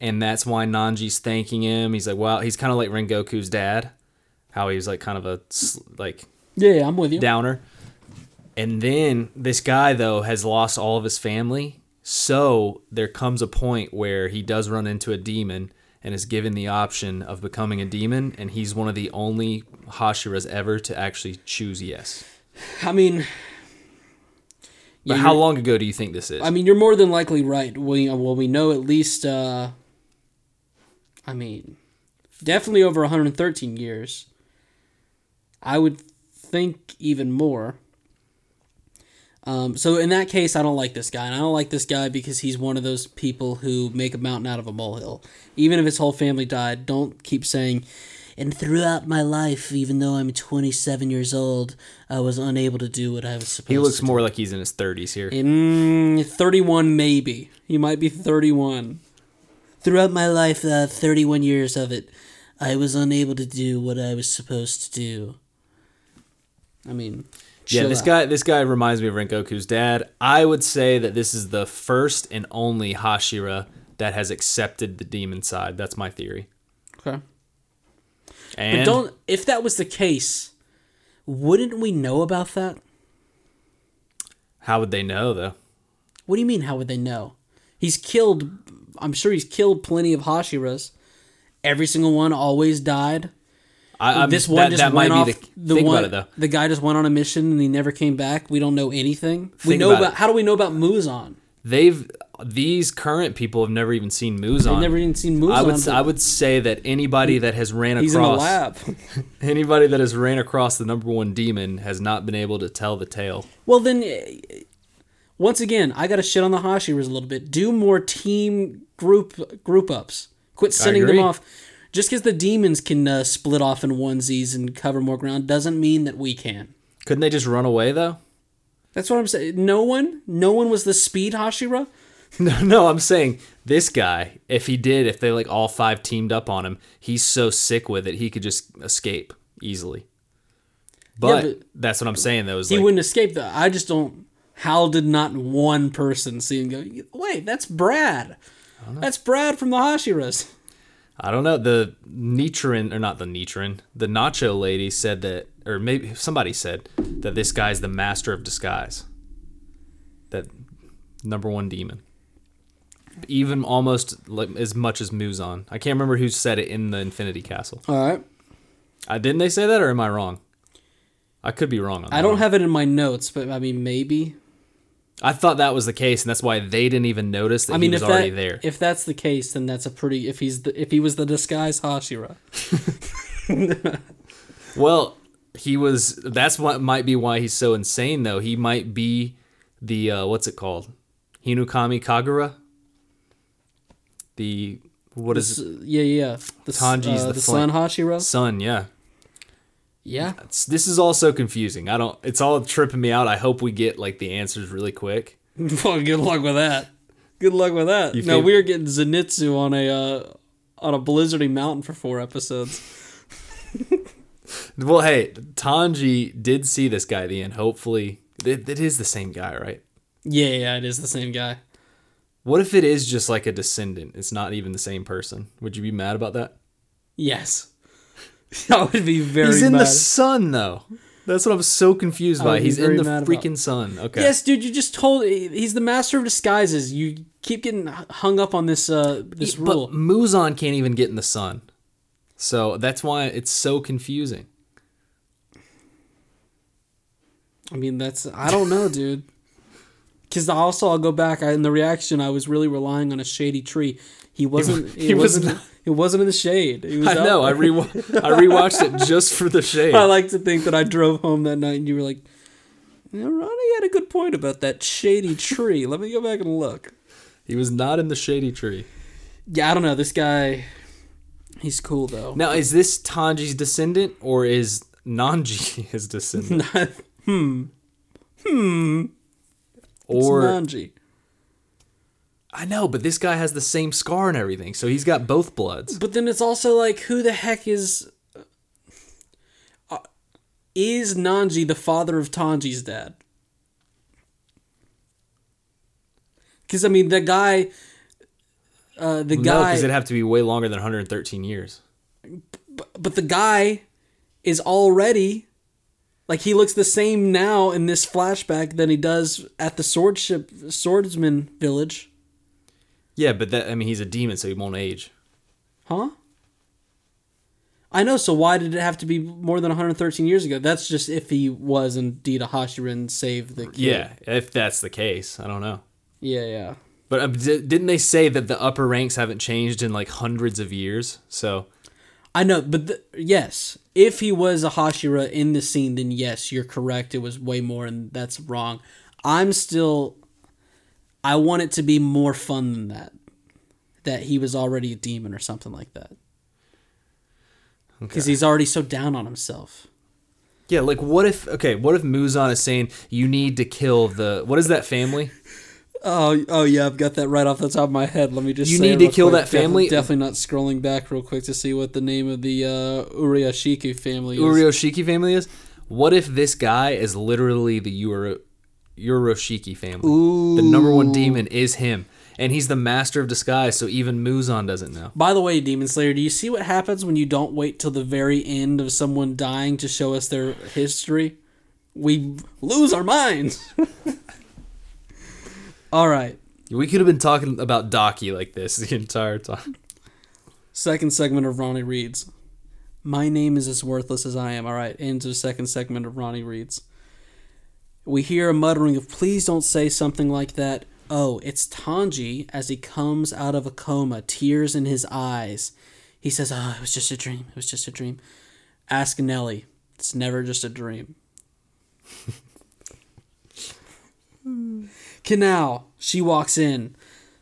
and that's why Nanji's thanking him. He's like, "Wow," he's kind of like Rengoku's dad, how he was like kind of a like Yeah, yeah I'm with you. downer. And then this guy though has lost all of his family. So there comes a point where he does run into a demon and is given the option of becoming a demon and he's one of the only Hashiras ever to actually choose yes. I mean, But yeah, how long ago do you think this is? I mean, you're more than likely right. We well, we know at least. Uh, I mean, definitely over 113 years. I would think even more. Um, so in that case, I don't like this guy, and I don't like this guy because he's one of those people who make a mountain out of a molehill. Even if his whole family died, don't keep saying and throughout my life, even though I'm 27 years old, I was unable to do what I was supposed to. He looks to. more like he's in his 30s here. Mm, 31 maybe. He might be 31. Throughout my life, uh, 31 years of it, I was unable to do what I was supposed to do. I mean, Yeah, this out. guy this guy reminds me of Rengoku's dad. I would say that this is the first and only Hashira that has accepted the demon side. That's my theory. Okay. And But don't if that was the case, wouldn't we know about that? how would they know though? What do you mean how would they know? He's killed I'm sure he's killed plenty of Hashiras. Every single one always died. I, I'm, this one that, just that went might off. be the, the think one, about it though. the guy just went on a mission and he never came back. We don't know anything. we know about about, how do we know about Muzan? They've these current people have never even seen Muzan. We've never even seen Muzan. I would I would say that anybody that has ran he's in the across lab. anybody that has ran across the number one demon has not been able to tell the tale. well, then, eh, once again, I got to shit on the Hashiras a little bit. Do more team group group ups. Quit sending them off. Just because the demons can uh, split off in onesies and cover more ground doesn't mean that we can. Couldn't they just run away though? That's what I'm saying. No one, no one was the speed Hashira. No, no, I'm saying this guy, if he did, if they like all five teamed up on him, he's so sick with it, he could just escape easily. But, but that's what I'm saying though. He like, wouldn't escape though. I just don't. How did not one person see and go? Wait, that's Brad. That's Brad from the Hashiras. I don't know. The Nitrin or not the Nitrin, the Nacho lady said that, or maybe somebody said that this guy's the master of disguise. That number one demon. Even almost like as much as Muzan. I can't remember who said it in the Infinity Castle. All right. I didn't they say that or am I wrong? I could be wrong on that. I don't have it in my notes, but I mean maybe. I thought that was the case, and that's why they didn't even notice that I mean, he was if already that there. if that's the case, then that's a pretty. If he's the if he was the disguised Hashira, Well, he was. That's what might be why he's so insane, though. He might be the uh, what's it called, Hinokami Kagura. The what is it? yeah, yeah. The, Tanji's uh, the the son Hashira. son? Yeah, Yeah. It's- this is all so confusing. I don't. It's all tripping me out. I hope we get like the answers really quick. well, good luck with that. Good luck with that. You no, we were getting Zenitsu on a uh, on a blizzardy mountain for four episodes. Well, hey, Tanji did see this guy at the end. Hopefully, it, it is the same guy, right? Yeah, yeah, it is the same guy. What if it is just like a descendant? It's not even the same person. Would you be mad about that? Yes. I would be very He's in mad. the sun, though. That's what I'm so confused by. He's in the mad about- freaking sun. Okay. Yes, dude, you just told he's the master of disguises. You keep getting hung up on this uh this but rule. Muzan can't even get in the sun. So that's why it's so confusing. I mean, that's I don't know, dude. Because also I'll go back I, in the reaction. I was really relying on a shady tree. He wasn't. He, he was wasn't. not- He wasn't in the shade. Was I know. I re I rewatched it just for the shade. I like to think that I drove home that night and you were like, yeah, Ronny had a good point about that shady tree. Let me go back and look. He was not in the shady tree. Yeah, I don't know. This guy, he's cool though. Now, is this Tanji's descendant or is Nanji his descendant? hmm. Hmm. Or It's Nanji. I know, but this guy has the same scar and everything, so he's got both bloods. But then it's also like, who the heck is. Uh, is Nanji the father of Tanji's dad? Because, I mean, the guy. Uh, the No, guy. because it'd have to be way longer than 113 years. but the guy is already. Like, he looks the same now in this flashback than he does at the swordship swordsman village. Yeah, but that I mean, he's a demon, so he won't age. Huh? I know, so why did it have to be more than 113 years ago? That's just if he was indeed a Hashirin, save the kid. Yeah, if that's the case, I don't know. Yeah, yeah. But um, di- didn't they say that the upper ranks haven't changed in like hundreds of years? So I know, but the, yes, if he was a Hashira in the scene, then yes, you're correct. It was way more, and that's wrong. I'm still. I want it to be more fun than that. That he was already a demon or something like that. because he's already so down on himself. Yeah, like what if okay, what if Muzan is saying you need to kill the what is that family? Oh, oh yeah, I've got that right off the top of my head. Let me just. You need to kill quick. that family? Definitely, definitely not scrolling back real quick to see what the name of the uh, Uriashiki family is. Family is? What if this guy is literally the Uro Uroshiki family? The number one demon is him. And he's the master of disguise, so even Muzan doesn't know. By the way, Demon Slayer, do you see what happens when you don't wait till the very end of someone dying to show us their history? We lose our minds. All right. We could have been talking about Daki like this the entire time. Second segment of Ronny Reads. My name is as worthless as I am. All right, into the second segment of Ronny Reads. We hear a muttering of, please don't say something like that. Oh, it's Tanji as he comes out of a coma, tears in his eyes. He says, oh, it was just a dream. It was just a dream. Ask Nelly. It's never just a dream. Kanao. She walks in.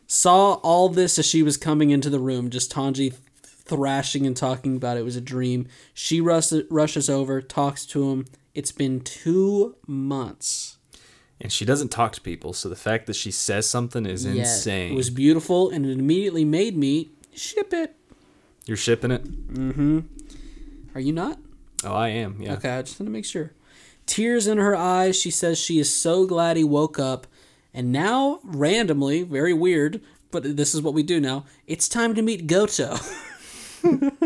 Saw all this as she was coming into the room, just Tanji thrashing and talking about it was a dream. She rush, rushes over, talks to him. It's been two months. And she doesn't talk to people, so the fact that she says something is Yeah, insane. it was beautiful, and it immediately made me ship it. You're shipping it? Mm hmm. Are you not? Oh, I am. Yeah. Okay, I just want to make sure. Tears in her eyes, she says she is so glad he woke up. And now, randomly, very weird, but this is what we do now. It's time to meet Goto.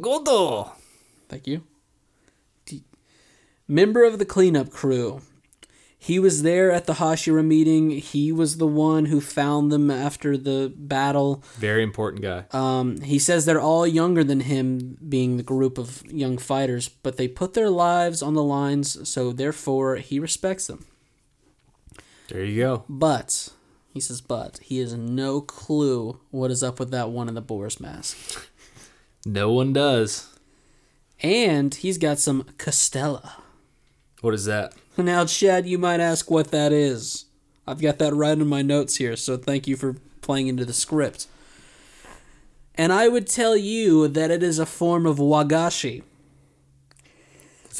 Goto! Thank you. Member of the cleanup crew. He was there at the Hashira meeting. He was the one who found them after the battle. Very important guy. Um, he says they're all younger than him, being the group of young fighters, but they put their lives on the lines, so therefore he respects them. There you go. But, he says, but, he has no clue what is up with that one in the boar's mask. No one does. And he's got some Castella. What is that? Now, Chad, you might ask what that is. I've got that right in my notes here, so thank you for playing into the script. And I would tell you that it is a form of wagashi.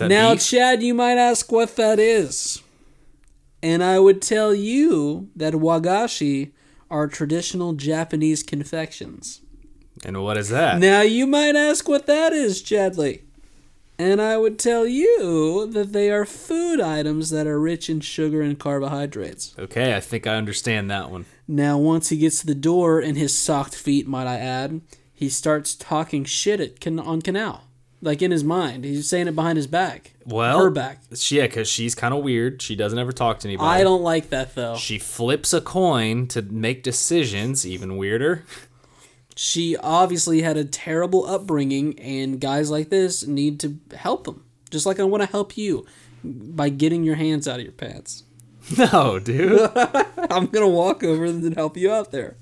Now, beef? Chad, you might ask what that is. And I would tell you that wagashi are traditional Japanese confections. and what is that? Now, you might ask what that is, Chadley. And I would tell you that they are food items that are rich in sugar and carbohydrates. Okay, I think I understand that one. Now, once he gets to the door in his socked feet, might I add, he starts talking shit at can- on Kanao. Like in his mind. He's saying it behind his back. Well, Her back. Yeah, because she's kind of weird. She doesn't ever talk to anybody. I don't like that, though. She flips a coin to make decisions. Even weirder. She obviously had a terrible upbringing, and guys like this need to help them. Just like I want to help you by getting your hands out of your pants. No, dude. I'm gonna walk over and help you out there.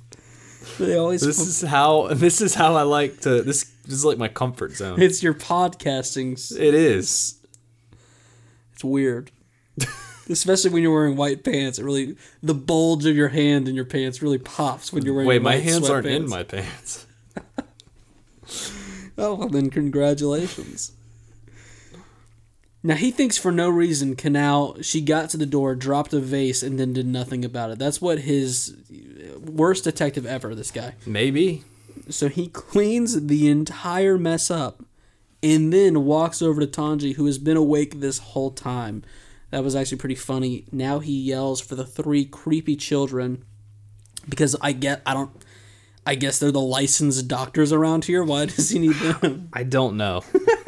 They always. this is how. This is how I like to. This, this is like my comfort zone. it's your podcasting. It is. It's weird, especially when you're wearing white pants. It really the bulge of your hand in your pants really pops when you're wearing. White pants. Wait, my hands aren't in my pants. Oh, well, then congratulations. Now he thinks for no reason Kanao she got to the door, dropped a vase, and then did nothing about it. That's what his worst detective ever. This guy. Maybe. So he cleans the entire mess up, and then walks over to Tanji, who has been awake this whole time. That was actually pretty funny. Now he yells for the three creepy children, because I get I don't. I guess they're the licensed doctors around here. Why does he need them? I don't know.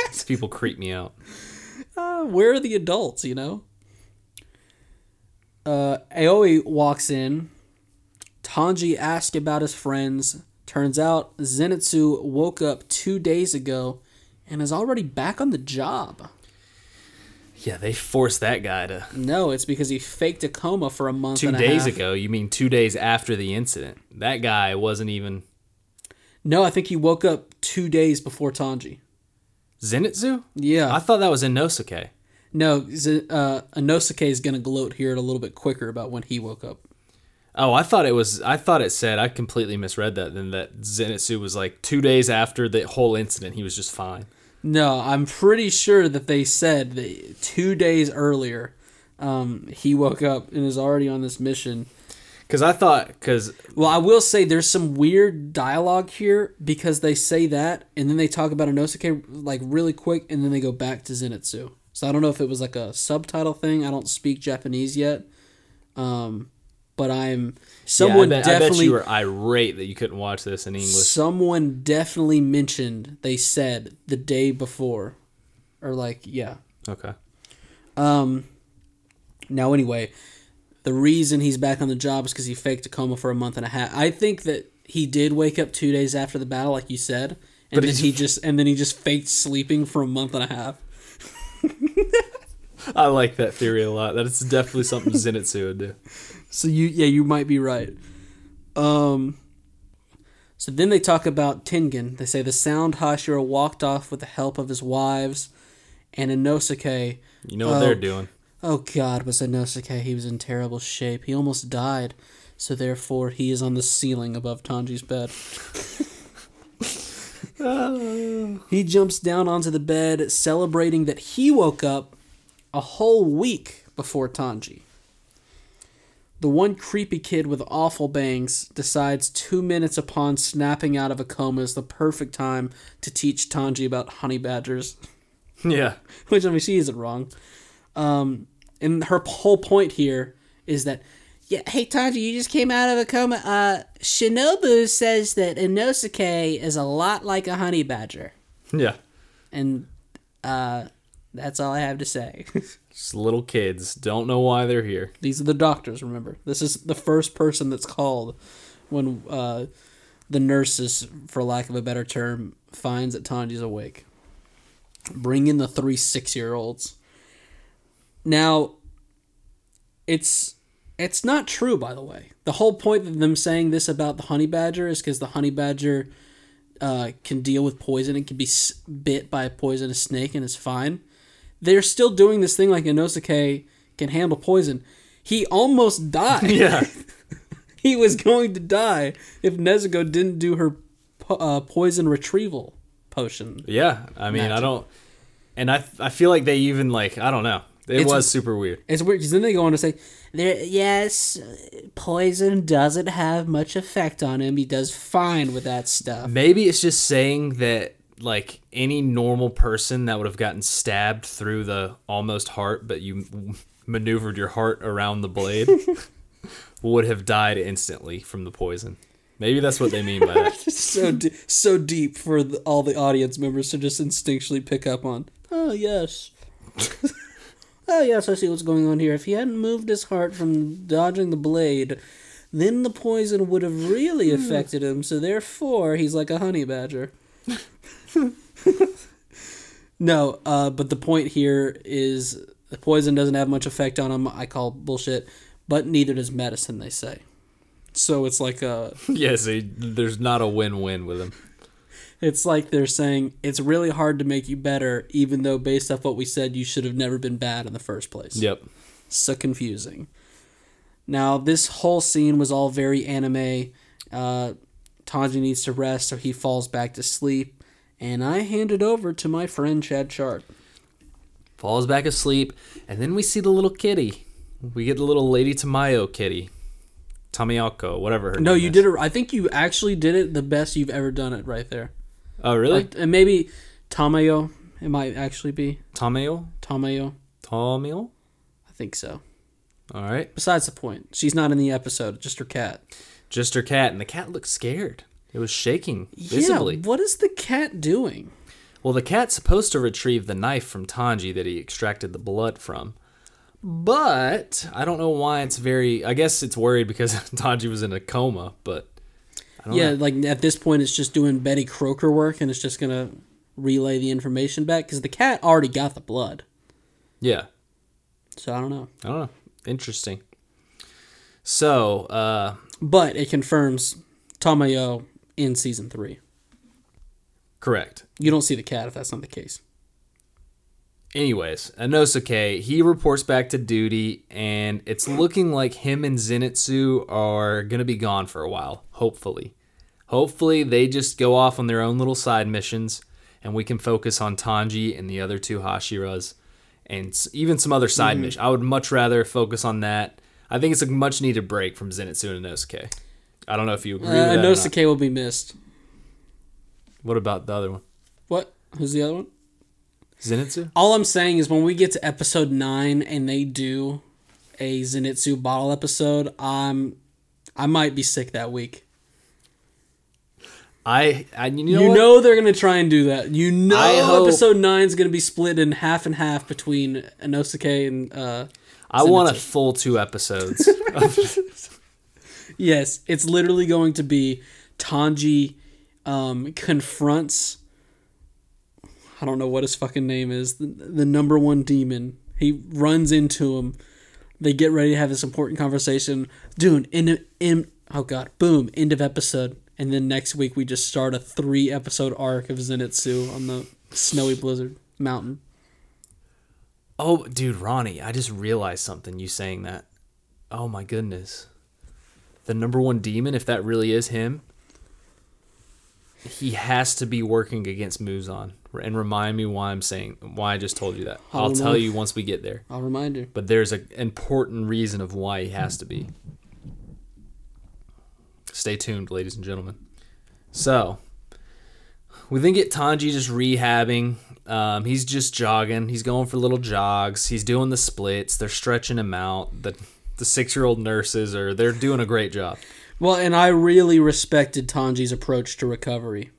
These people creep me out. uh, where are the adults, you know? Uh, Aoi walks in. Tanji asks about his friends. Turns out Zenitsu woke up two days ago and is already back on the job. Yeah, they forced that guy to. No, it's because he faked a coma for a month Two and a days ago. You mean two days after the incident? That guy wasn't even No, I think he woke up two days before Tanji. Zenitsu. Yeah. I thought that was Inosuke. no, Z- uh, Inosuke is going to gloat here a little bit quicker about when he woke up. Oh, I thought it was. I thought it said. I completely misread that. Then that Zenitsu was like two days after the whole incident, he was just fine. No, I'm pretty sure that they said that two days earlier, um, he woke up and is already on this mission. Because I thought, because Well, I will say there's some weird dialogue here because they say that and then they talk about Inosuke like really quick and then they go back to Zenitsu. So I don't know if it was like a subtitle thing. I don't speak Japanese yet. Um, but I'm someone yeah, I bet, I bet definitely you were irate that you couldn't watch this in English. someone definitely mentioned they said the day before or like yeah. Okay. Um now anyway, the reason he's back on the job is because he faked a coma for a month and a half. I think that he did wake up two days after the battle, like you said, and But then he just and then he just faked sleeping for a month and a half. I like that theory a lot. That it's definitely something Zenitsu would do. So you yeah, you might be right. Um so then they talk about Tengen. They say the sound Hashira walked off with the help of his wives and Inosuke. You know what Oh. they're doing. Oh god, was Inosuke. He was in terrible shape. He almost died. So therefore he is on the ceiling above Tanji's bed. he jumps down onto the bed, celebrating that he woke up a whole week before Tanji. The one creepy kid with awful bangs decides two minutes upon snapping out of a coma is the perfect time to teach Tanji about honey badgers. Yeah. Which, I mean, she isn't wrong. Um, and her whole point here is that, yeah, hey, Tanji, you just came out of a coma. Uh, Shinobu says that Inosuke is a lot like a honey badger. Yeah. And uh, that's all I have to say. Just little kids. Don't know why they're here. These are the doctors, remember. This is the first person that's called when uh, the nurses, for lack of a better term, finds that Tanji's awake. Bring in the three six year olds. Now, it's it's not true, by the way. The whole point of them saying this about the honey badger is because the honey badger uh, can deal with poison and can be bit by a poisonous snake and is fine. They're still doing this thing like Inosuke can handle poison. He almost died. Yeah. he was going to die if Nezuko didn't do her po- uh, poison retrieval potion. Yeah. I mean, I don't. And I, I feel like they even, like, I don't know. It It's- was super weird. It's weird because then they go on to say, there, yes, poison doesn't have much effect on him. He does fine with that stuff. Maybe it's just saying that, like, any normal person that would have gotten stabbed through the almost heart, but you maneuvered your heart around the blade, would have died instantly from the poison. Maybe that's what they mean by that. so d- so deep for the, all the audience members to just instinctually pick up on. Oh yes. oh yes, I see what's going on here. If he hadn't moved his heart from dodging the blade, then the poison would have really hmm. affected him. So therefore, he's like a honey badger. no, uh, but the point here is the poison doesn't have much effect on him. I call bullshit, but neither does medicine. They say. So it's like a yeah, there's not a win win with him. It's like they're saying it's really hard to make you better, even though based off what we said, you should have never been bad in the first place. Yep. So confusing. Now, this whole scene was all very anime. Uh, Tanji needs to rest, so he falls back to sleep. And I hand it over to my friend Chad Sharp. falls back asleep, and then we see the little kitty. We get the little Lady Tamayo kitty, Tamiyako, whatever her No, you is. did it. I think you actually did it the best you've ever done it right there. Oh, really? Like, and maybe Tamayo. It might actually be Tamayo, Tamayo. Tamio. I think so. All right, Besides the point, she's not in the episode. Just her cat. just her cat, and the cat looks scared. It was shaking visibly. Yeah, what is the cat doing? Well, the cat's supposed to retrieve the knife from Tanji that he extracted the blood from. But I don't know why it's very. I guess it's worried because Tanji was in a coma. But I don't Yeah, know. like at this point, it's just doing Betty Croker work, and it's just gonna relay the information back because the cat already got the blood. yeah, So I don't know, I don't know. Interesting. So, uh, but it confirms Tamayo in season three. correct. You don't see the cat if that's not the case. Anyways, Inosuke, he reports back to duty, and it's looking like him and Zenitsu are going to be gone for a while, hopefully. Hopefully, they just go off on their own little side missions, and we can focus on Tanji and the other two Hashiras, and even some other side Mm-hmm. missions. I would much rather focus on that. I think it's a much needed break from Zenitsu and Inosuke. I don't know if you agree Uh, with that. or not. Inosuke will be missed. What about the other one? What? Who's the other one? Zenitsu? All I'm saying is when we get to episode nine and they do a Zenitsu bottle episode, I'm I might be sick that week. I, I you know, You what? know they're gonna try and do that. You know episode nine is gonna be split in half and half between Inosuke and uh I want a full two episodes. Yes, it's literally going to be Tanji um, confronts. I don't know what his fucking name is. The, the number one demon. He runs into him. They get ready to have this important conversation. Dude, in, in oh god, boom, end of episode. And then next week we just start a three episode arc of Zenitsu on the snowy blizzard mountain. oh, dude, Ronny, I just realized something. You saying that? Oh my goodness, the number one demon. If that really is him, he has to be working against Muzan. And remind me why I'm saying why I just told you that. I'll don't tell you once we get there. I'll remind you. But there's an important reason of why he has to be. Stay tuned, ladies and gentlemen. So, we then get Tanji just rehabbing. Um, he's just jogging. He's going for little jogs. He's doing the splits. They're stretching him out. The the six year old nurses are they're doing a great job. Well, and I really respected Tanji's approach to recovery.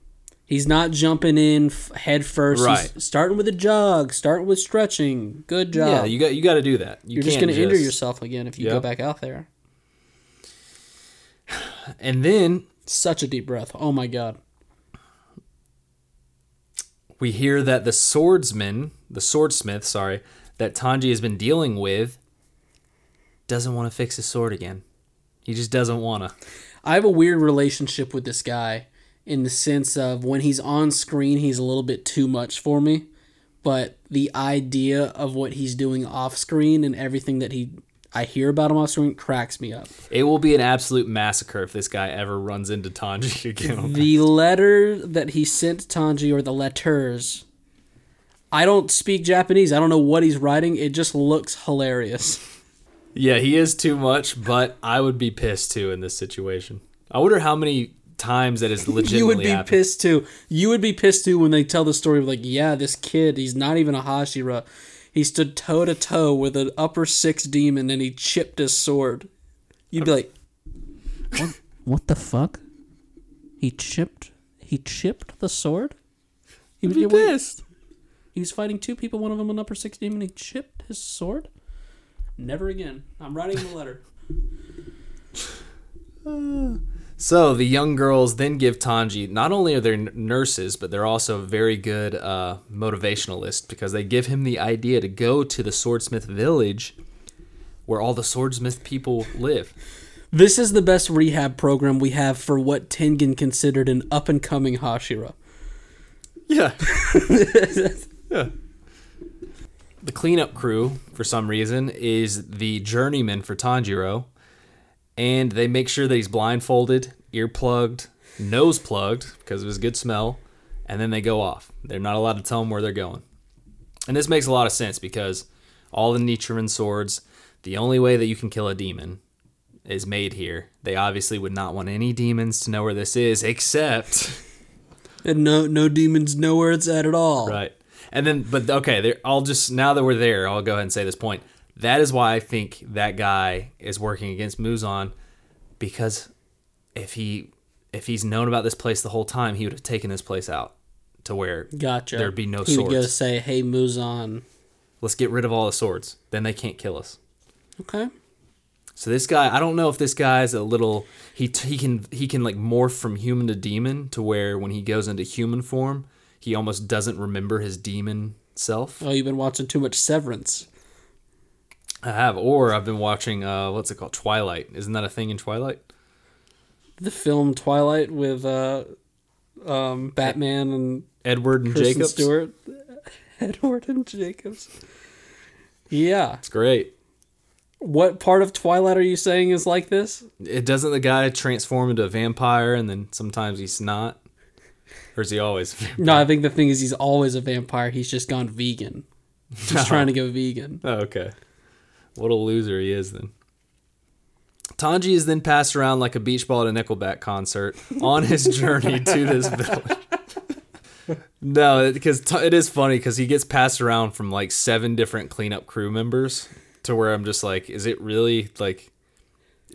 He's not jumping in f- head first. Right. He's starting with a jog, starting with stretching. Good job. Yeah, you got you got to do that. You You're just going to injure yourself again if you go back out there. And then Such a deep breath. Oh my god. we hear that the swordsman, the swordsmith, sorry, that Tanji has been dealing with, doesn't want to fix his sword again. He just doesn't want to. I have a weird relationship with this guy in the sense of when he's on screen, he's a little bit too much for me. But the idea of what he's doing off screen and everything that he I hear about him off screen cracks me up. It will be an absolute massacre if this guy ever runs into Tanji again. The letter that he sent Tanji, or the letters, I don't speak Japanese. I don't know what he's writing. It just looks hilarious. yeah, he is too much, but I would be pissed too in this situation. I wonder how many times that is legitimately You would be happened. pissed too. You would be pissed too when they tell the story of like, yeah, this kid, he's not even a Hashira. He stood toe to toe with an upper six demon and he chipped his sword. You'd be like, what, what the fuck? He chipped. He chipped the sword. He I'd be pissed. He was fighting two people, one of them an upper six demon. He chipped his sword. Never again. I'm writing a letter. So the young girls then give Tanji. Not only are they n- nurses, but they're also very good uh, motivationalists because they give him the idea to go to the swordsmith village, where all the swordsmith people live. This is the best rehab program we have for what Tengen considered an up and coming Hashira. Yeah. yeah. The cleanup crew, for some reason, is the journeyman for Tanjiro, and they make sure that he's blindfolded, earplugged, nose plugged because of his good smell, and then they go off. They're not allowed to tell him where they're going. And this makes a lot of sense because all the Nichirin swords, the only way that you can kill a demon is made here. They obviously would not want any demons to know where this is, except. And no no demons know where it's at at all. Right. And then, but okay. I'll just now that we're there, I'll go ahead and say this point. That is why I think that guy is working against Muzan, because if he if he's known about this place the whole time, he would have taken this place out to where Gotcha. there'd be no he would go say, "Hey, Muzan." Let's get rid of all the swords. Then they can't kill us. Okay. So this guy, I don't know if this guy's a little he he can he can like morph from human to demon to where when he goes into human form, he almost doesn't remember his demon self. Oh, you've been watching too much Severance. I have, or I've been watching uh, what's it called, Twilight. Isn't that a thing in Twilight? The film Twilight with uh, um, Batman and Edward and Kristen Jacobs. Stewart. Edward and Jacobs. Yeah. It's great. What part of Twilight are you saying is like this? It doesn't the guy transform into a vampire and then sometimes he's not? Or is he always? No, I think the thing is he's always a vampire. He's just gone vegan. He's trying to go vegan. Oh, okay. What a loser he is then. Tanji is then passed around like a beach ball at a Nickelback concert on his journey to this village. No, because it is funny because he gets passed around from like seven different cleanup crew members to where I'm just like, is it really like,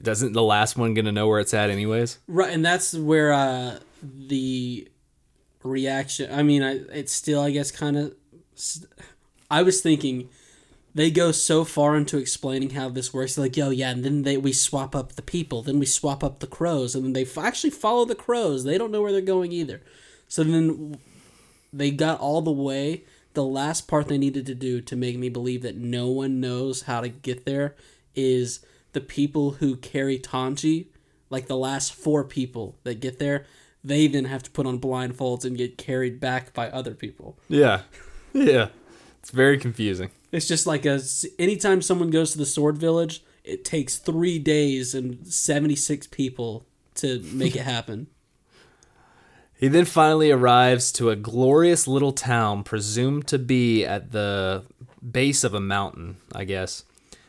doesn't the last one gonna know where it's at anyways? Right, and that's where uh, the reaction. I mean, I it's still, I guess, kind of. I was thinking they go so far into explaining how this works. Like, yo, yeah, and then they we swap up the people, then we swap up the crows, and then they f- actually follow the crows. They don't know where they're going either. So then they got all the way. The last part they needed to do to make me believe that no one knows how to get there is the people who carry Tanji, like the last four people that get there, they then have to put on blindfolds and get carried back by other people. Yeah, yeah. It's very confusing. It's just like a anytime someone goes to the Sword Village, it takes three days and seventy six people to make it happen. He then finally arrives to a glorious little town presumed to be at the base of a mountain, I guess,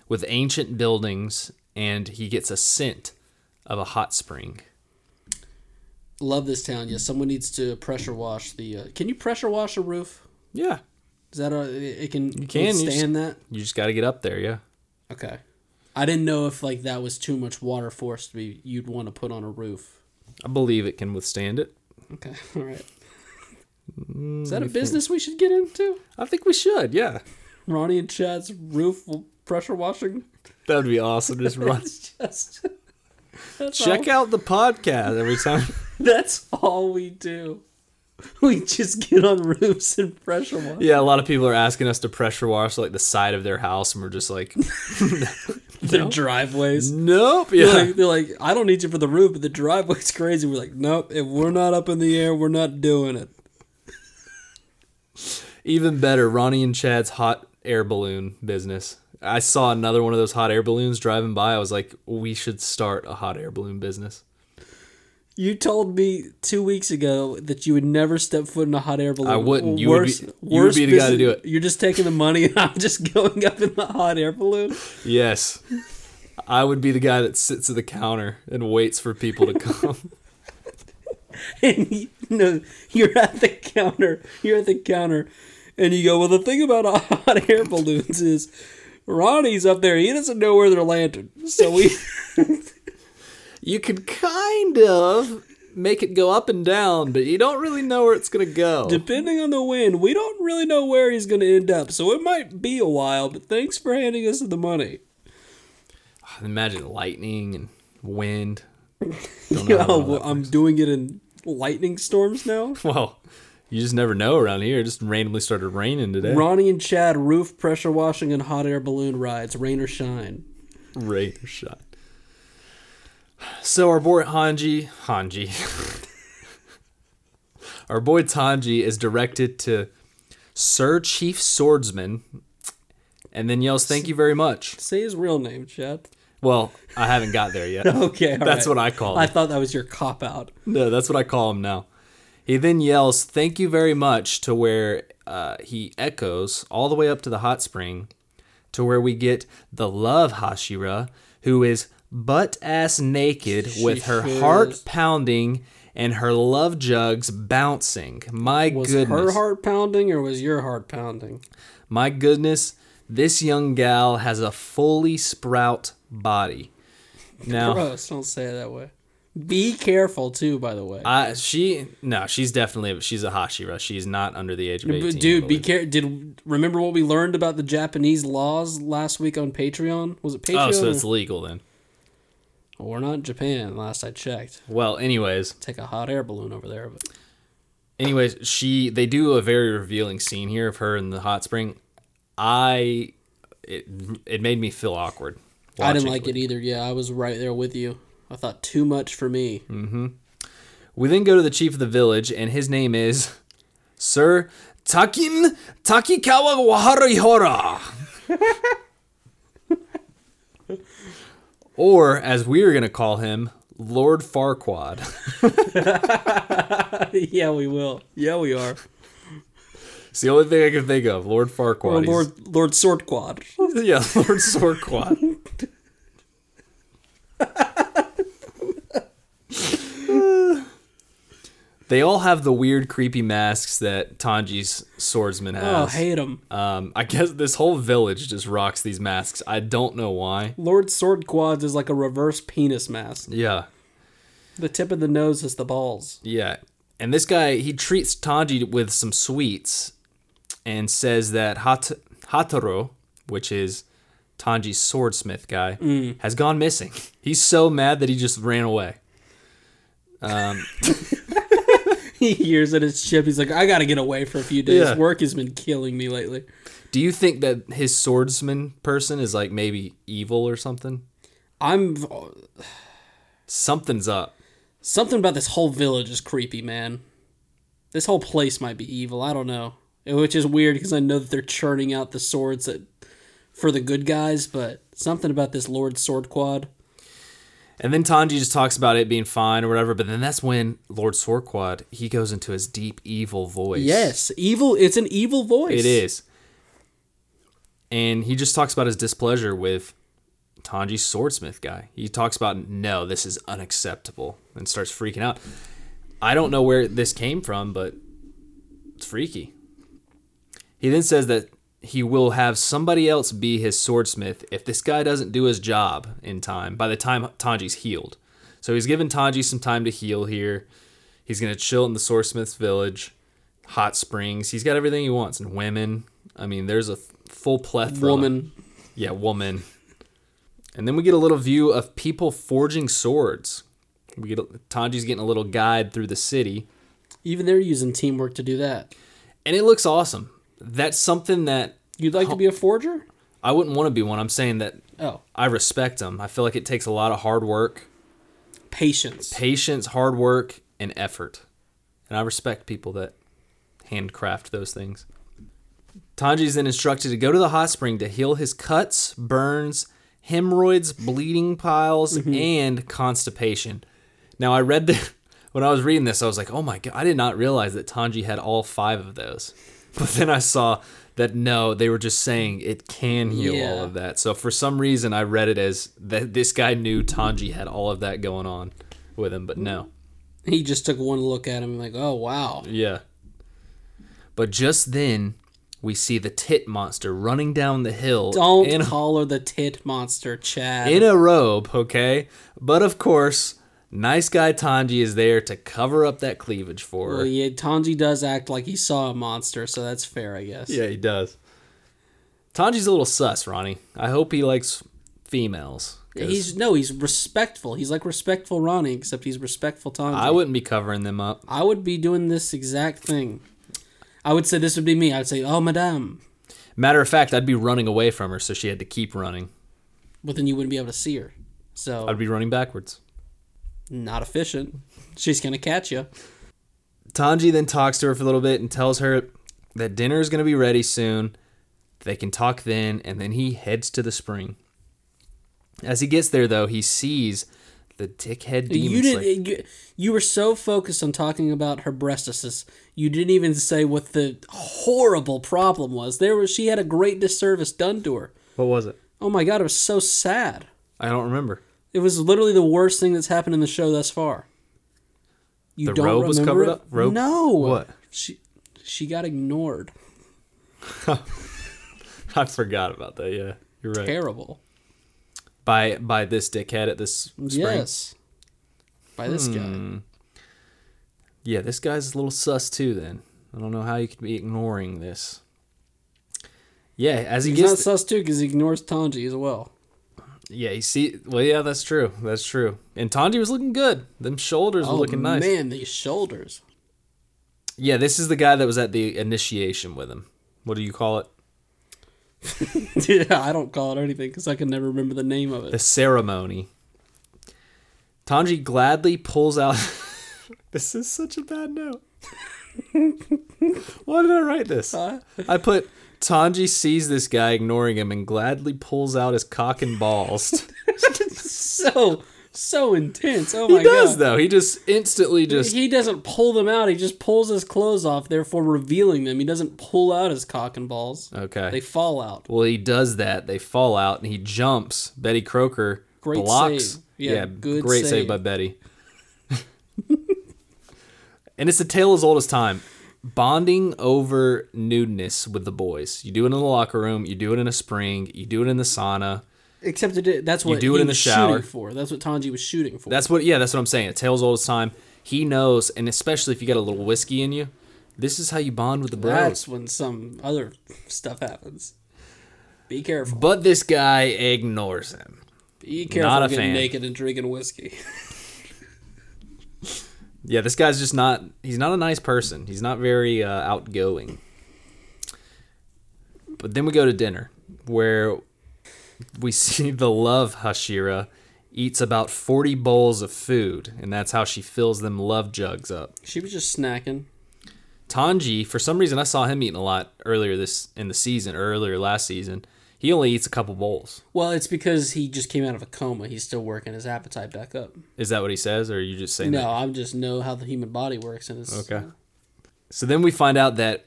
with ancient buildings, and he gets a scent of a hot spring. Love this town. Yes, someone needs to pressure wash the. Uh, can you pressure wash a roof? Yeah, Is that a, it can you can, you stand that? you just got to get up there, yeah. Okay. I didn't know if like that was too much water force to be you'd want to put on a roof. I believe it can withstand it. Okay, all right. Is that a business we should get into? I think we should, yeah. Ronny and Chad's roof pressure washing. That would be awesome. Just run. Just that's Check all, out the podcast every time. That's all we do. We just get on roofs and pressure wash. yeah, a lot of people are asking us to pressure wash like the side of their house, and we're just like, Their driveways. nope. They're Yeah. like, they're like, I don't need you for the roof, but the driveway's crazy. We're like, nope. If we're not up in the air, we're not doing it. Even better, Ronny and Chad's hot air balloon business. I saw another one of those hot air balloons driving by. I was like, we should start a hot air balloon business. You told me two weeks ago that you would never step foot in a hot air balloon. I wouldn't. You would be- you would be the guy to do it. You're just taking the money, and I'm just going up in the hot air balloon. Yes. I would be the guy that sits at the counter and waits for people to come. And you know, you're at the counter. You're at the counter, and you go, "Well, the thing about hot air balloons is, Ronny's up there. He doesn't know where they're landing. So we, you could kind of make it go up and down, but you don't really know where it's going to go. depending on the wind, we don't really know where he's going to end up. So it might be a while. But thanks for handing us the money. Imagine lightning and wind. Don't know how well well, I'm doing it in lightning storms now. Well, you just never know around here. It just randomly started raining today. Ronny and Chad roof pressure washing and hot air balloon rides, rain or shine. Rain or shine. So our boy Hanji, Hanji, our boy Tanji is directed to Sir Chief Swordsman, and then yells, "Thank you very much." Say his real name, Chad. Well, I haven't got there yet. Okay, all That's right. what I call Him. I thought that was your cop out. No, that's what I call him now. He then yells, "Thank you very much," to where uh, he echoes all the way up to the hot spring, to where we get the love Hashira, who is butt ass naked with her heart pounding and her love jugs bouncing. My goodness Was goodness, her heart pounding or was your heart pounding? my goodness, this young gal has a fully sprout body. Now, Gross. Don't say it that way. Be careful too. By the way, I she no, she's definitely she's a Hashira. She's not under the age of eighteen. Dude, be careful. Did remember what we learned about the Japanese laws last week on Patreon? Was it Patreon? Oh, so or- it's legal then. Well, we're not in Japan. Last I checked, Well, anyways, take a hot air balloon over there. But anyways, she they do a very revealing scene here of her in the hot spring. I it it made me feel awkward. I didn't like it either. Yeah, I was right there with you. I thought too much for me. Mm-hmm. We then go to the chief of the village, and his name is Sir Takin Takikawa Waharihora. or, as we are going to call him, Lord Farquaad. yeah, we will. Yeah, we are. It's the only thing I can think of. Lord Farquaad. Or Lord Lord Sword Quad. yeah, Lord They all have the weird, creepy masks that Tanji's swordsman has. Oh, has. hate them. Um, I guess this whole village just rocks these masks. I don't know why. Lord Sword Quads is like a reverse penis mask. Yeah, The tip of the nose is the balls. yeah. And this guy, he treats Tanji with some sweets and says that Hat- Hotaru, which is Tanji's swordsmith guy, has gone missing. He's so mad that he just ran away. Um, He hears that his ship. He's like, I gotta get away for a few days. Yeah. Work has been killing me lately. Do you think that his swordsman person is like maybe evil or something? I'm Something's up. something about this whole village is creepy, man. This whole place might be evil. I don't know, which is weird because I know that they're churning out the swords that for the good guys, but something about this Lord Sword Quad. And then Tanji just talks about it being fine or whatever, but then that's when Lord Sorquad, he goes into his deep evil voice. Yes, evil. It's an evil voice. It is. And he just talks about his displeasure with Tanji's swordsmith guy. He talks about, no, this is unacceptable, and starts freaking out. I don't know where this came from, but it's freaky. He then says that he will have somebody else be his swordsmith if this guy doesn't do his job in time, by the time Tanji's healed. So he's given Tanji some time to heal here. He's going to chill in the swordsmith's village, hot springs. He's got everything he wants, and women. I mean, there's a full plethora. Woman. Yeah, woman. And then we get a little view of people forging swords. We get Tanji's getting a little guide through the city, Even they're using teamwork to do that. and it looks awesome. That's something that You'd like to be a forger? I wouldn't want to be one. I'm saying that Oh, I respect them. I feel like it takes a lot of hard work, patience. patience, hard work, and effort. And I respect people that handcraft those things. Tanji is then instructed to go to the hot spring to heal his cuts, burns, hemorrhoids, bleeding piles, mm-hmm. and constipation. Now, I read the when I was reading this, I was like, "Oh my god!" I did not realize that Tanji had all five of those. But then I saw that no, they were just saying it can heal all of that. So for some reason, I read it as that this guy knew Tanji had all of that going on with him, but no. He just took one look at him and like, oh wow. Yeah. But just then, we see the tit monster running down the hill Don't in, call her the tit monster, Chad. in a robe, okay? But of course, nice guy Tanji is there to cover up that cleavage for her. well, yeah, Tanji does act like he saw a monster, so that's fair, I guess. Yeah, he does. Tanji's a little sus, Ronny. I hope he likes females. 'cause He's no, he's respectful. He's like respectful Ronny, except he's respectful Tanji. I wouldn't be covering them up. I would be doing this exact thing. I would say this would be me. I would say, "Oh, madame," Matter of fact, I'd be running away from her, so she had to keep running. but then you wouldn't be able to see her. So I'd be running backwards. Not efficient. She's gonna catch you. Tanji then talks to her for a little bit and tells her that dinner is going to be ready soon. They can talk then, and then he heads to the spring. As he gets there, though, he sees the dickhead demon You didn't. You, you were so focused on talking about her breastises, you didn't even say what the horrible problem was. There was she had a great disservice done to her. What was it? Oh my god, it was so sad. I don't remember. It was literally the worst thing that's happened in the show thus far. You The don't robe was remember covered it? up? Robe? No. What? She she got ignored. I forgot about that. Yeah, you're right. Terrible. By by this dickhead at this spring. Yes. By this Hmm. guy. Yeah, this guy's a little sus too. Then I don't know how you could be ignoring this. Yeah, as he He's not gets sus too because he ignores Tanji as well. Yeah, you see, well, yeah, that's true. That's true. And Tanji was looking good. Them shoulders were Oh looking nice. man, these shoulders. Yeah, this is the guy that was at the initiation with him. What do you call it? yeah, I don't call it anything because I can never remember the name of it. The ceremony. Tanji gladly pulls out. this is such a bad note. Why did I write this? I put Tanji sees this guy ignoring him and gladly pulls out his cock and balls. so so intense. Oh my god. he does god. though. He just instantly just He doesn't pull them out. He just pulls his clothes off, therefore revealing them. He doesn't pull out his cock and balls. okay. They fall out. Well, he does that. They fall out, and he jumps. Betty Croker Great blocks. save. Yeah, good great save. save. by Betty. and it's a tale as old as time. Bonding over nudeness with the boys. You do it in the locker room. You do it in a spring. You do it in the sauna. Except it, that's what you do it in the shower. for. That's what Tanji was shooting for. That's what. Yeah, that's what I'm saying. As old as time. He knows, and especially if you got a little whiskey in you, this is how you bond with the bros. That's when some other stuff happens. Be careful. But this guy ignores him. Be careful Not a getting fan. naked and drinking whiskey. Yeah, this guy's just not. He's not a nice person. He's not very uh, outgoing. But then we go to dinner, where we see the love Hashira eats about forty bowls of food, and that's how she fills them love jugs up. she was just snacking. Tanji, for some reason, I saw him eating a lot earlier this in the season, or earlier last season. He only eats a couple bowls. Well, it's because he just came out of a coma. He's still working his appetite back up. Is that what he says, or are you just saying No, that? I just know how the human body works, and it's Okay. So then we find out that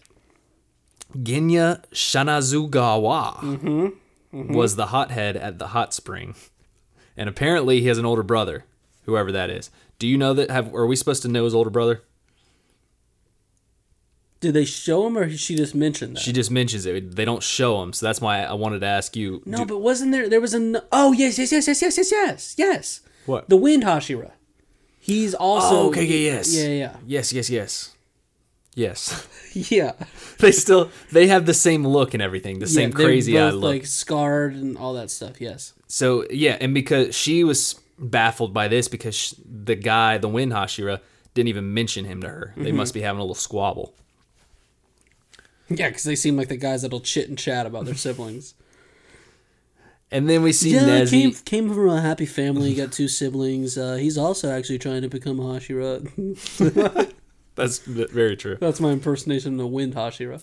Genya Shinazugawa mm-hmm. Mm-hmm. was the hothead at the hot spring. And apparently he has an older brother, whoever that is. Do you know that have are we supposed to know his older brother? Did they show him, or she just mentioned that? She just mentions it. They don't show him, so that's why I wanted to ask you. no, do- but wasn't there? There was an. Oh yes, yes, yes, yes, yes, yes, yes, yes. What? The Wind Hashira. He's also. Oh, okay, yeah, yes. Yeah, yeah, Yes, yes, yes. Yes. yeah. they still they have the same look and everything, the Yeah, same crazy eye look. like scarred and all that stuff. Yes. So yeah, and because she was baffled by this because the guy, the Wind Hashira, didn't even mention him to her. Mm-hmm. They must be having a little squabble. Yeah, because they seem like the guys that'll chit and chat about their siblings. And then we see yeah, Nezzy. came came from a happy family. Got two siblings. Uh, he's also actually trying to become a Hashira. That's very true. That's my impersonation of the Wind Hashira.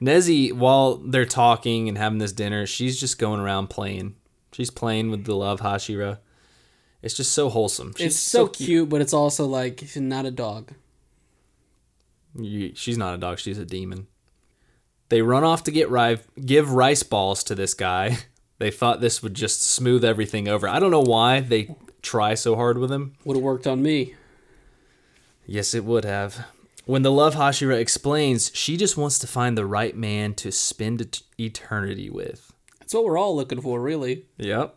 Nezzy, while they're talking and having this dinner, she's just going around playing. She's playing with the love Hashira. It's just so wholesome. She's It's so cute, but it's also like she's not a dog. You- She's not a dog. She's a demon. They run off to get ri- give rice balls to this guy. They thought this would just smooth everything over. I don't know why they try so hard with him. Would have worked on me. Yes, it would have. When the love Hashira explains, she just wants to find the right man to spend eternity with. That's what we're all looking for, really. Yep.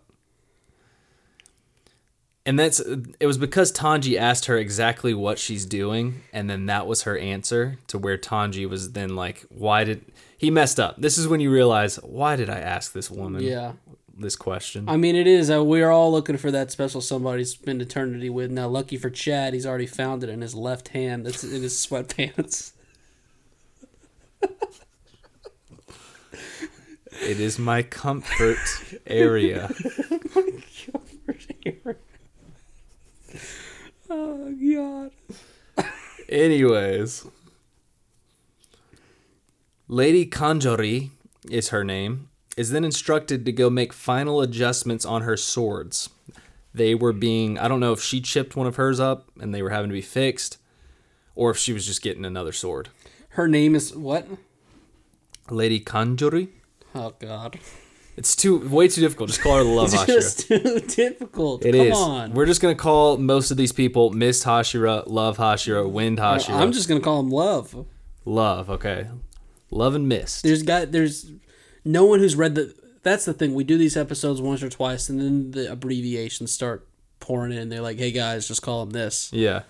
And that's it was because Tanji asked her exactly what she's doing, and then that was her answer to where Tanji was then like, "Why did he messed up?" This is when you realize, why did I ask this woman Yeah. this question? I mean, it is. Uh, we're all looking for that special somebody to spend eternity with. Now, lucky for Chad, he's already found it in his left hand. That's in his sweatpants. it is my comfort area. oh God. Anyways, Lady Kanjori is her name, is then instructed to go make final adjustments on her swords. They were being, I don't know if she chipped one of hers up and they were having to be fixed, or if she was just getting another sword. Her name is what? Lady Kanjori? Oh God. It's too way too difficult. Just call her the Love It's Hashira. just too difficult. It Come is. on. We're just gonna call most of these people Miss Hashira, Love Hashira, Wind Hashira. I'm just gonna call them Love. Love. Okay, Love and Mist. There's got there's no one who's read the. That's the thing. We do these episodes once or twice, and then the abbreviations start pouring in. They're like, "Hey guys, just call them this." Yeah.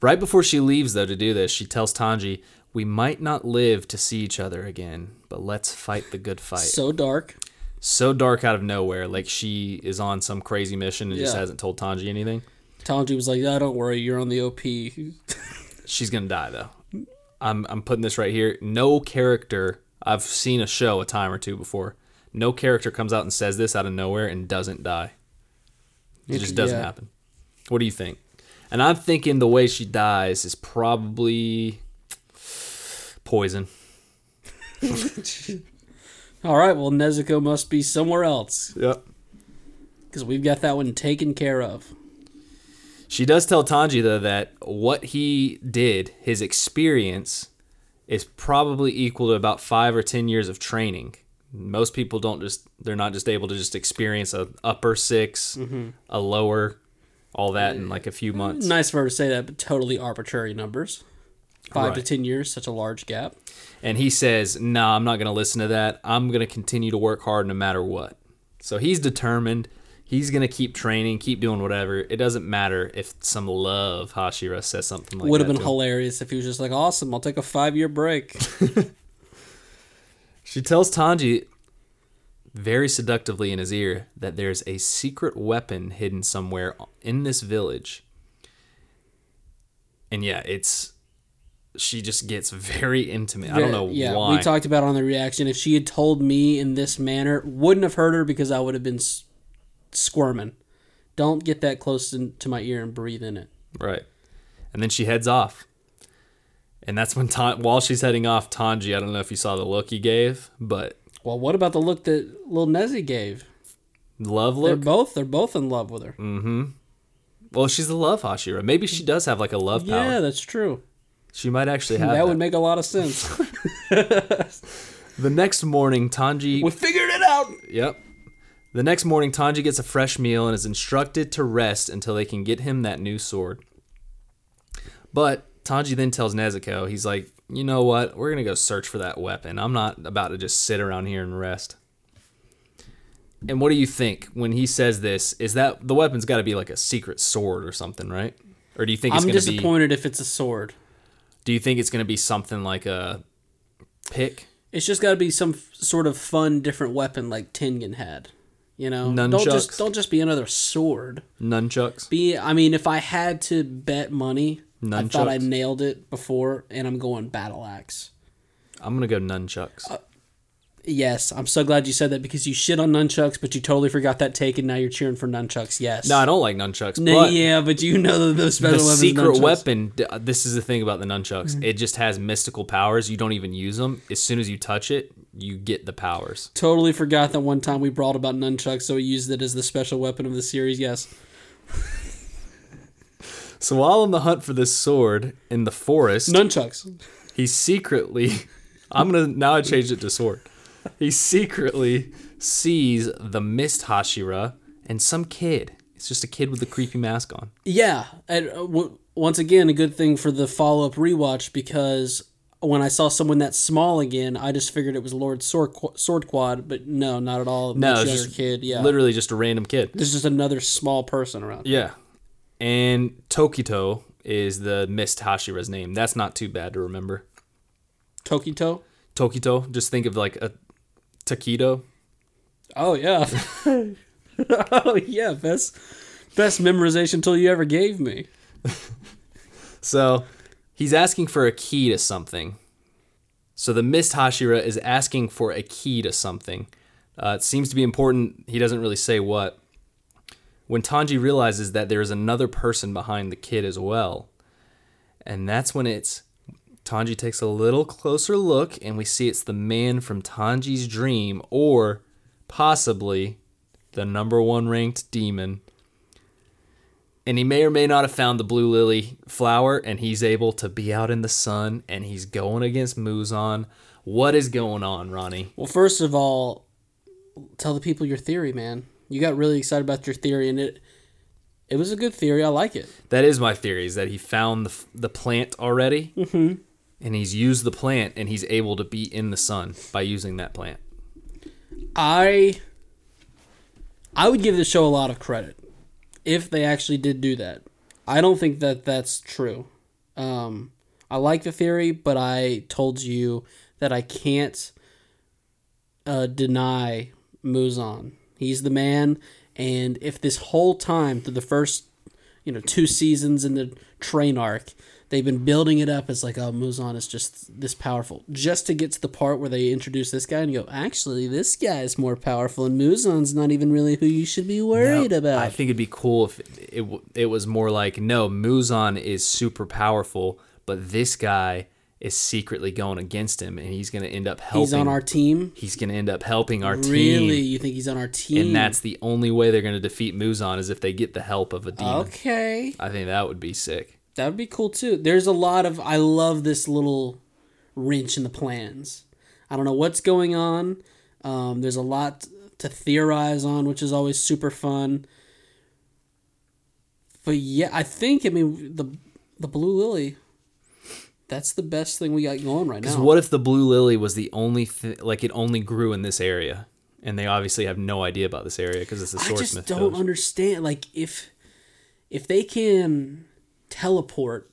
Right before she leaves, though, to do this, she tells Tanji, We might not live to see each other again, but let's fight the good fight. So, dark. So dark. out of nowhere, like she is on some crazy mission and just hasn't told Tanji anything. Tanji was like, "Yeah, don't worry, you're on the OP." She's gonna die, though. I'm, I'm putting this right here. No character, I've seen a show a time or two before, no character comes out and says this out of nowhere and doesn't die. It just doesn't Yeah. happen. What do you think? And I'm thinking the way she dies is probably poison. All right, well, Nezuko must be somewhere else Yep. because we've got that one taken care of. She does tell Tanji though that what he did, his experience, is probably equal to about five or ten years of training. Most people don't just they're not just able to just experience a upper 6 mm-hmm. a lower, all that in like a few months. Nice for her to say that, but totally arbitrary numbers. Five to ten years, such a large gap. And he says, "Nah, I'm not going to listen to that. I'm going to continue to work hard no matter what." So he's determined. He's going to keep training, keep doing whatever. It doesn't matter if some love Hashira says something like Would have been hilarious if he was just like, "Awesome, I'll take a five year break." She tells Tanji very seductively in his ear that there's a secret weapon hidden somewhere in this village. And yeah, it's she just gets very intimate. I don't know yeah, why. we talked about on the reaction. If she had told me in this manner, wouldn't have hurt her because I would have been s- squirming. Don't get that close to, my ear and breathe in it. right. And then she heads off. And that's when Tan- while she's heading off, Tanji, I don't know if you saw the look he gave, but Well, what about the look that little Nezzy gave? love look? They're both they're both in love with her. Mm hmm. Well, she's a love Hashira. Maybe she does have like a love power. Yeah, that's true. She might actually hmm, have That that. would make a lot of sense. the next morning, Tanji we figured it out. Yep. The next morning, Tanji gets a fresh meal and is instructed to rest until they can get him that new sword. But Tanji then tells Nezuko, he's like, you know what? We're going to go search for that weapon. I'm not about to just sit around here and rest. And what do you think when he says this? Is that the weapon's got to be like a secret sword or something, right? Or do you think it's I'm going to be disappointed if it's a sword. Do you think it's going to be something like a pick? It's just got to be some f- sort of fun, different weapon like Tengen had. You know, don't just don't just be another sword. Nunchucks? Be, I mean, if I had to bet money, I thought I nailed it before, and I'm going battle axe. I'm going to go nunchucks. Uh, Yes, I'm so glad you said that because you shit on nunchucks, but you totally forgot that take, and now you're cheering for nunchucks. Yes. no, I don't like nunchucks. No, but yeah, but you know that those special the weapons. secret nunchucks. weapon uh, this is the thing about the nunchucks Mm-hmm. it just has mystical powers you don't even use them as soon as you touch it you get the powers Totally forgot that one time we brought about nunchucks, so we used it as the special weapon of the series. Yes. so while on the hunt for this sword in the forest Nunchucks. he secretly i'm gonna now i changed it to sword he secretly sees the mist hashira and some kid it's just a kid with a creepy mask on Yeah, and uh, w- once again, a good thing for the follow up rewatch because when I saw someone that small again, I just figured it was Lord Sword, Sword Quad, but no, not at all. no Much just kid. Yeah, literally just a random kid there's just another small person around. yeah and tokito is the mist hashira's name that's not too bad to remember Tokito. Tokito, just think of like a taquito. Oh yeah. oh yeah, best best memorization tool you ever gave me. So he's asking for a key to something. So the Mist Hashira is asking for a key to something. Uh, it seems to be important. He doesn't really say what. When Tanji realizes that there is another person behind the kid as well, and that's when it's Tanji takes a little closer look, and we see it's the man from Tanji's dream, or possibly the number one ranked demon. And he may or may not have found the blue lily flower, and he's able to be out in the sun, and he's going against Muzan. What is going on, Ronny? Well, first of all, tell the people your theory, man. You got really excited about your theory, and it it was a good theory. I like it. That is my theory: is that he found the the plant already, mm-hmm. And he's used the plant, and he's able to be in the sun by using that plant. I I would give the show a lot of credit if they actually did do that. I don't think that that's true. Um, I like the theory, but I told you that I can't uh, deny Muzan. He's the man, and if this whole time through the first, you know, two seasons in the train arc, they've been building it up as like, oh, Muzan is just this powerful, just to get to the part where they introduce this guy and go, actually, this guy is more powerful, and Muzan's not even really who you should be worried No, about. I think it'd be cool if it it was more like no, Muzan is super powerful, but this guy is secretly going against him, and he's going to end up helping. He's on our team. He's going to end up helping our Really, team, Really, you think he's on our team? and that's the only way they're going to defeat Muzan is if they get the help of a demon. okay. I think that would be sick. That would be cool too. There's a lot of I love this little wrench in the plans. I don't know what's going on. Um, there's a lot to theorize on, which is always super fun. But yeah, I think I mean the the blue lily. That's the best thing we got going right now. Because what if the blue lily was the only th- like it only grew in this area, and they obviously have no idea about this area because it's a source I just don't understand. Like if if they can teleport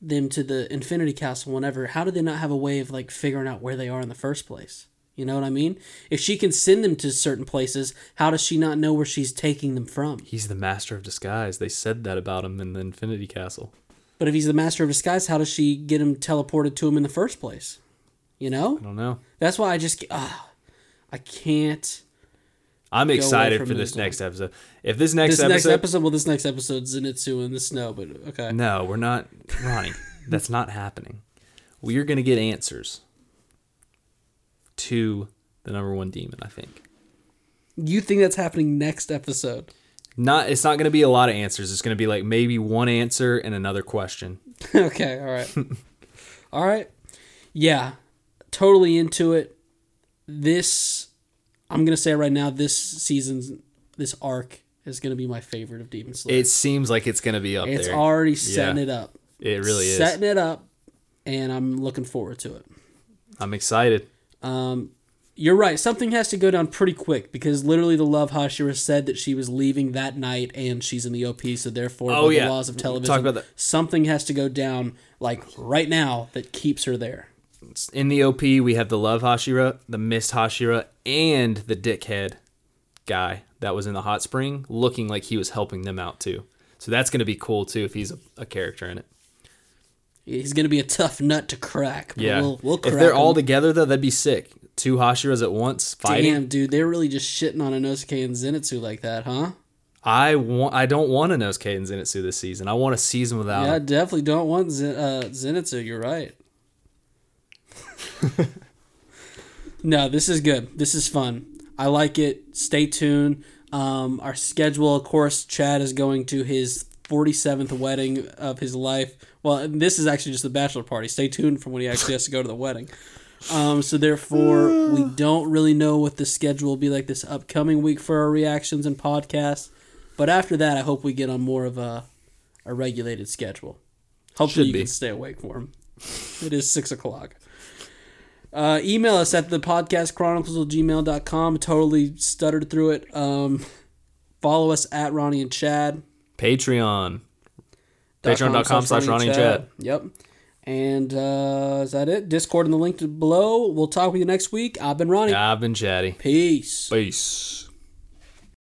them to the Infinity Castle whenever, how do they not have a way of like figuring out where they are in the first place? You know what I mean? If she can send them to certain places, how does she not know where she's taking them from? He's the master of disguise. They said that about him in the Infinity Castle. But if he's the master of disguise, how does she get him teleported to him in the first place? You know? I don't know. That's why I just ah, I can't. I'm excited for this next episode. If this next This episode, next episode, well, this next episode's Zenitsu in the snow, but okay. no, we're not, Ronny. that's not happening. We are going to get answers to the number one demon. I think You think that's happening next episode? not. It's not going to be a lot of answers. It's going to be like maybe one answer and another question. okay, all right. all right. Yeah, totally into it. This, I'm going to say right now, this season's, this arc is going to be my favorite of Demon Slayer. It seems like it's going to be up it's there. already setting Yeah. it up. it really is. Setting it up, and I'm looking forward to it. I'm excited. Um, you're right. Something has to go down pretty quick because literally the Love Hashira said that she was leaving that night and she's in the OP, so therefore Oh, yeah. the laws of We'll television, talk about that. something has to go down like right now that keeps her there. In the OP, we have the Love Hashira, the Mist Hashira, and the Dickhead guy that was in the hot spring, looking like he was helping them out too. So that's going to be cool too if he's a, a character in it. He's gonna be a tough nut to crack. Yeah. we'll, we'll if they're all together though, that'd be sick. Two Hashiras at once fighting. Damn, dude, they're really just shitting on Inosuke and Zenitsu like that, huh? I want. I don't want to know Kaden Zenitsu this season. I want a season without. Yeah, I definitely don't want Zen- uh, Zenitsu. You're right. no, this is good. This is fun. I like it. Stay tuned. Um, our schedule, of course, Chad is going to his 47th wedding of his life. Well, and this is actually just the bachelor party. Stay tuned for when he actually has to go to the wedding. Um, so therefore, we don't really know what the schedule will be like this upcoming week for our reactions and podcasts. But after that, I hope we get on more of a, a regulated schedule. Hopefully, Should you be. can stay awake for him. It is six o'clock. Uh, email us at the podcast chronicles of gmail.com. Totally stuttered through it. Um, follow us at Ronny and Chad. Patreon. Patreon.com slash Ronny and Chad. Yep. And uh, is that it? Discord in the link below. We'll talk with you next week. I've been Ronny. I've been chatty. Peace. Peace.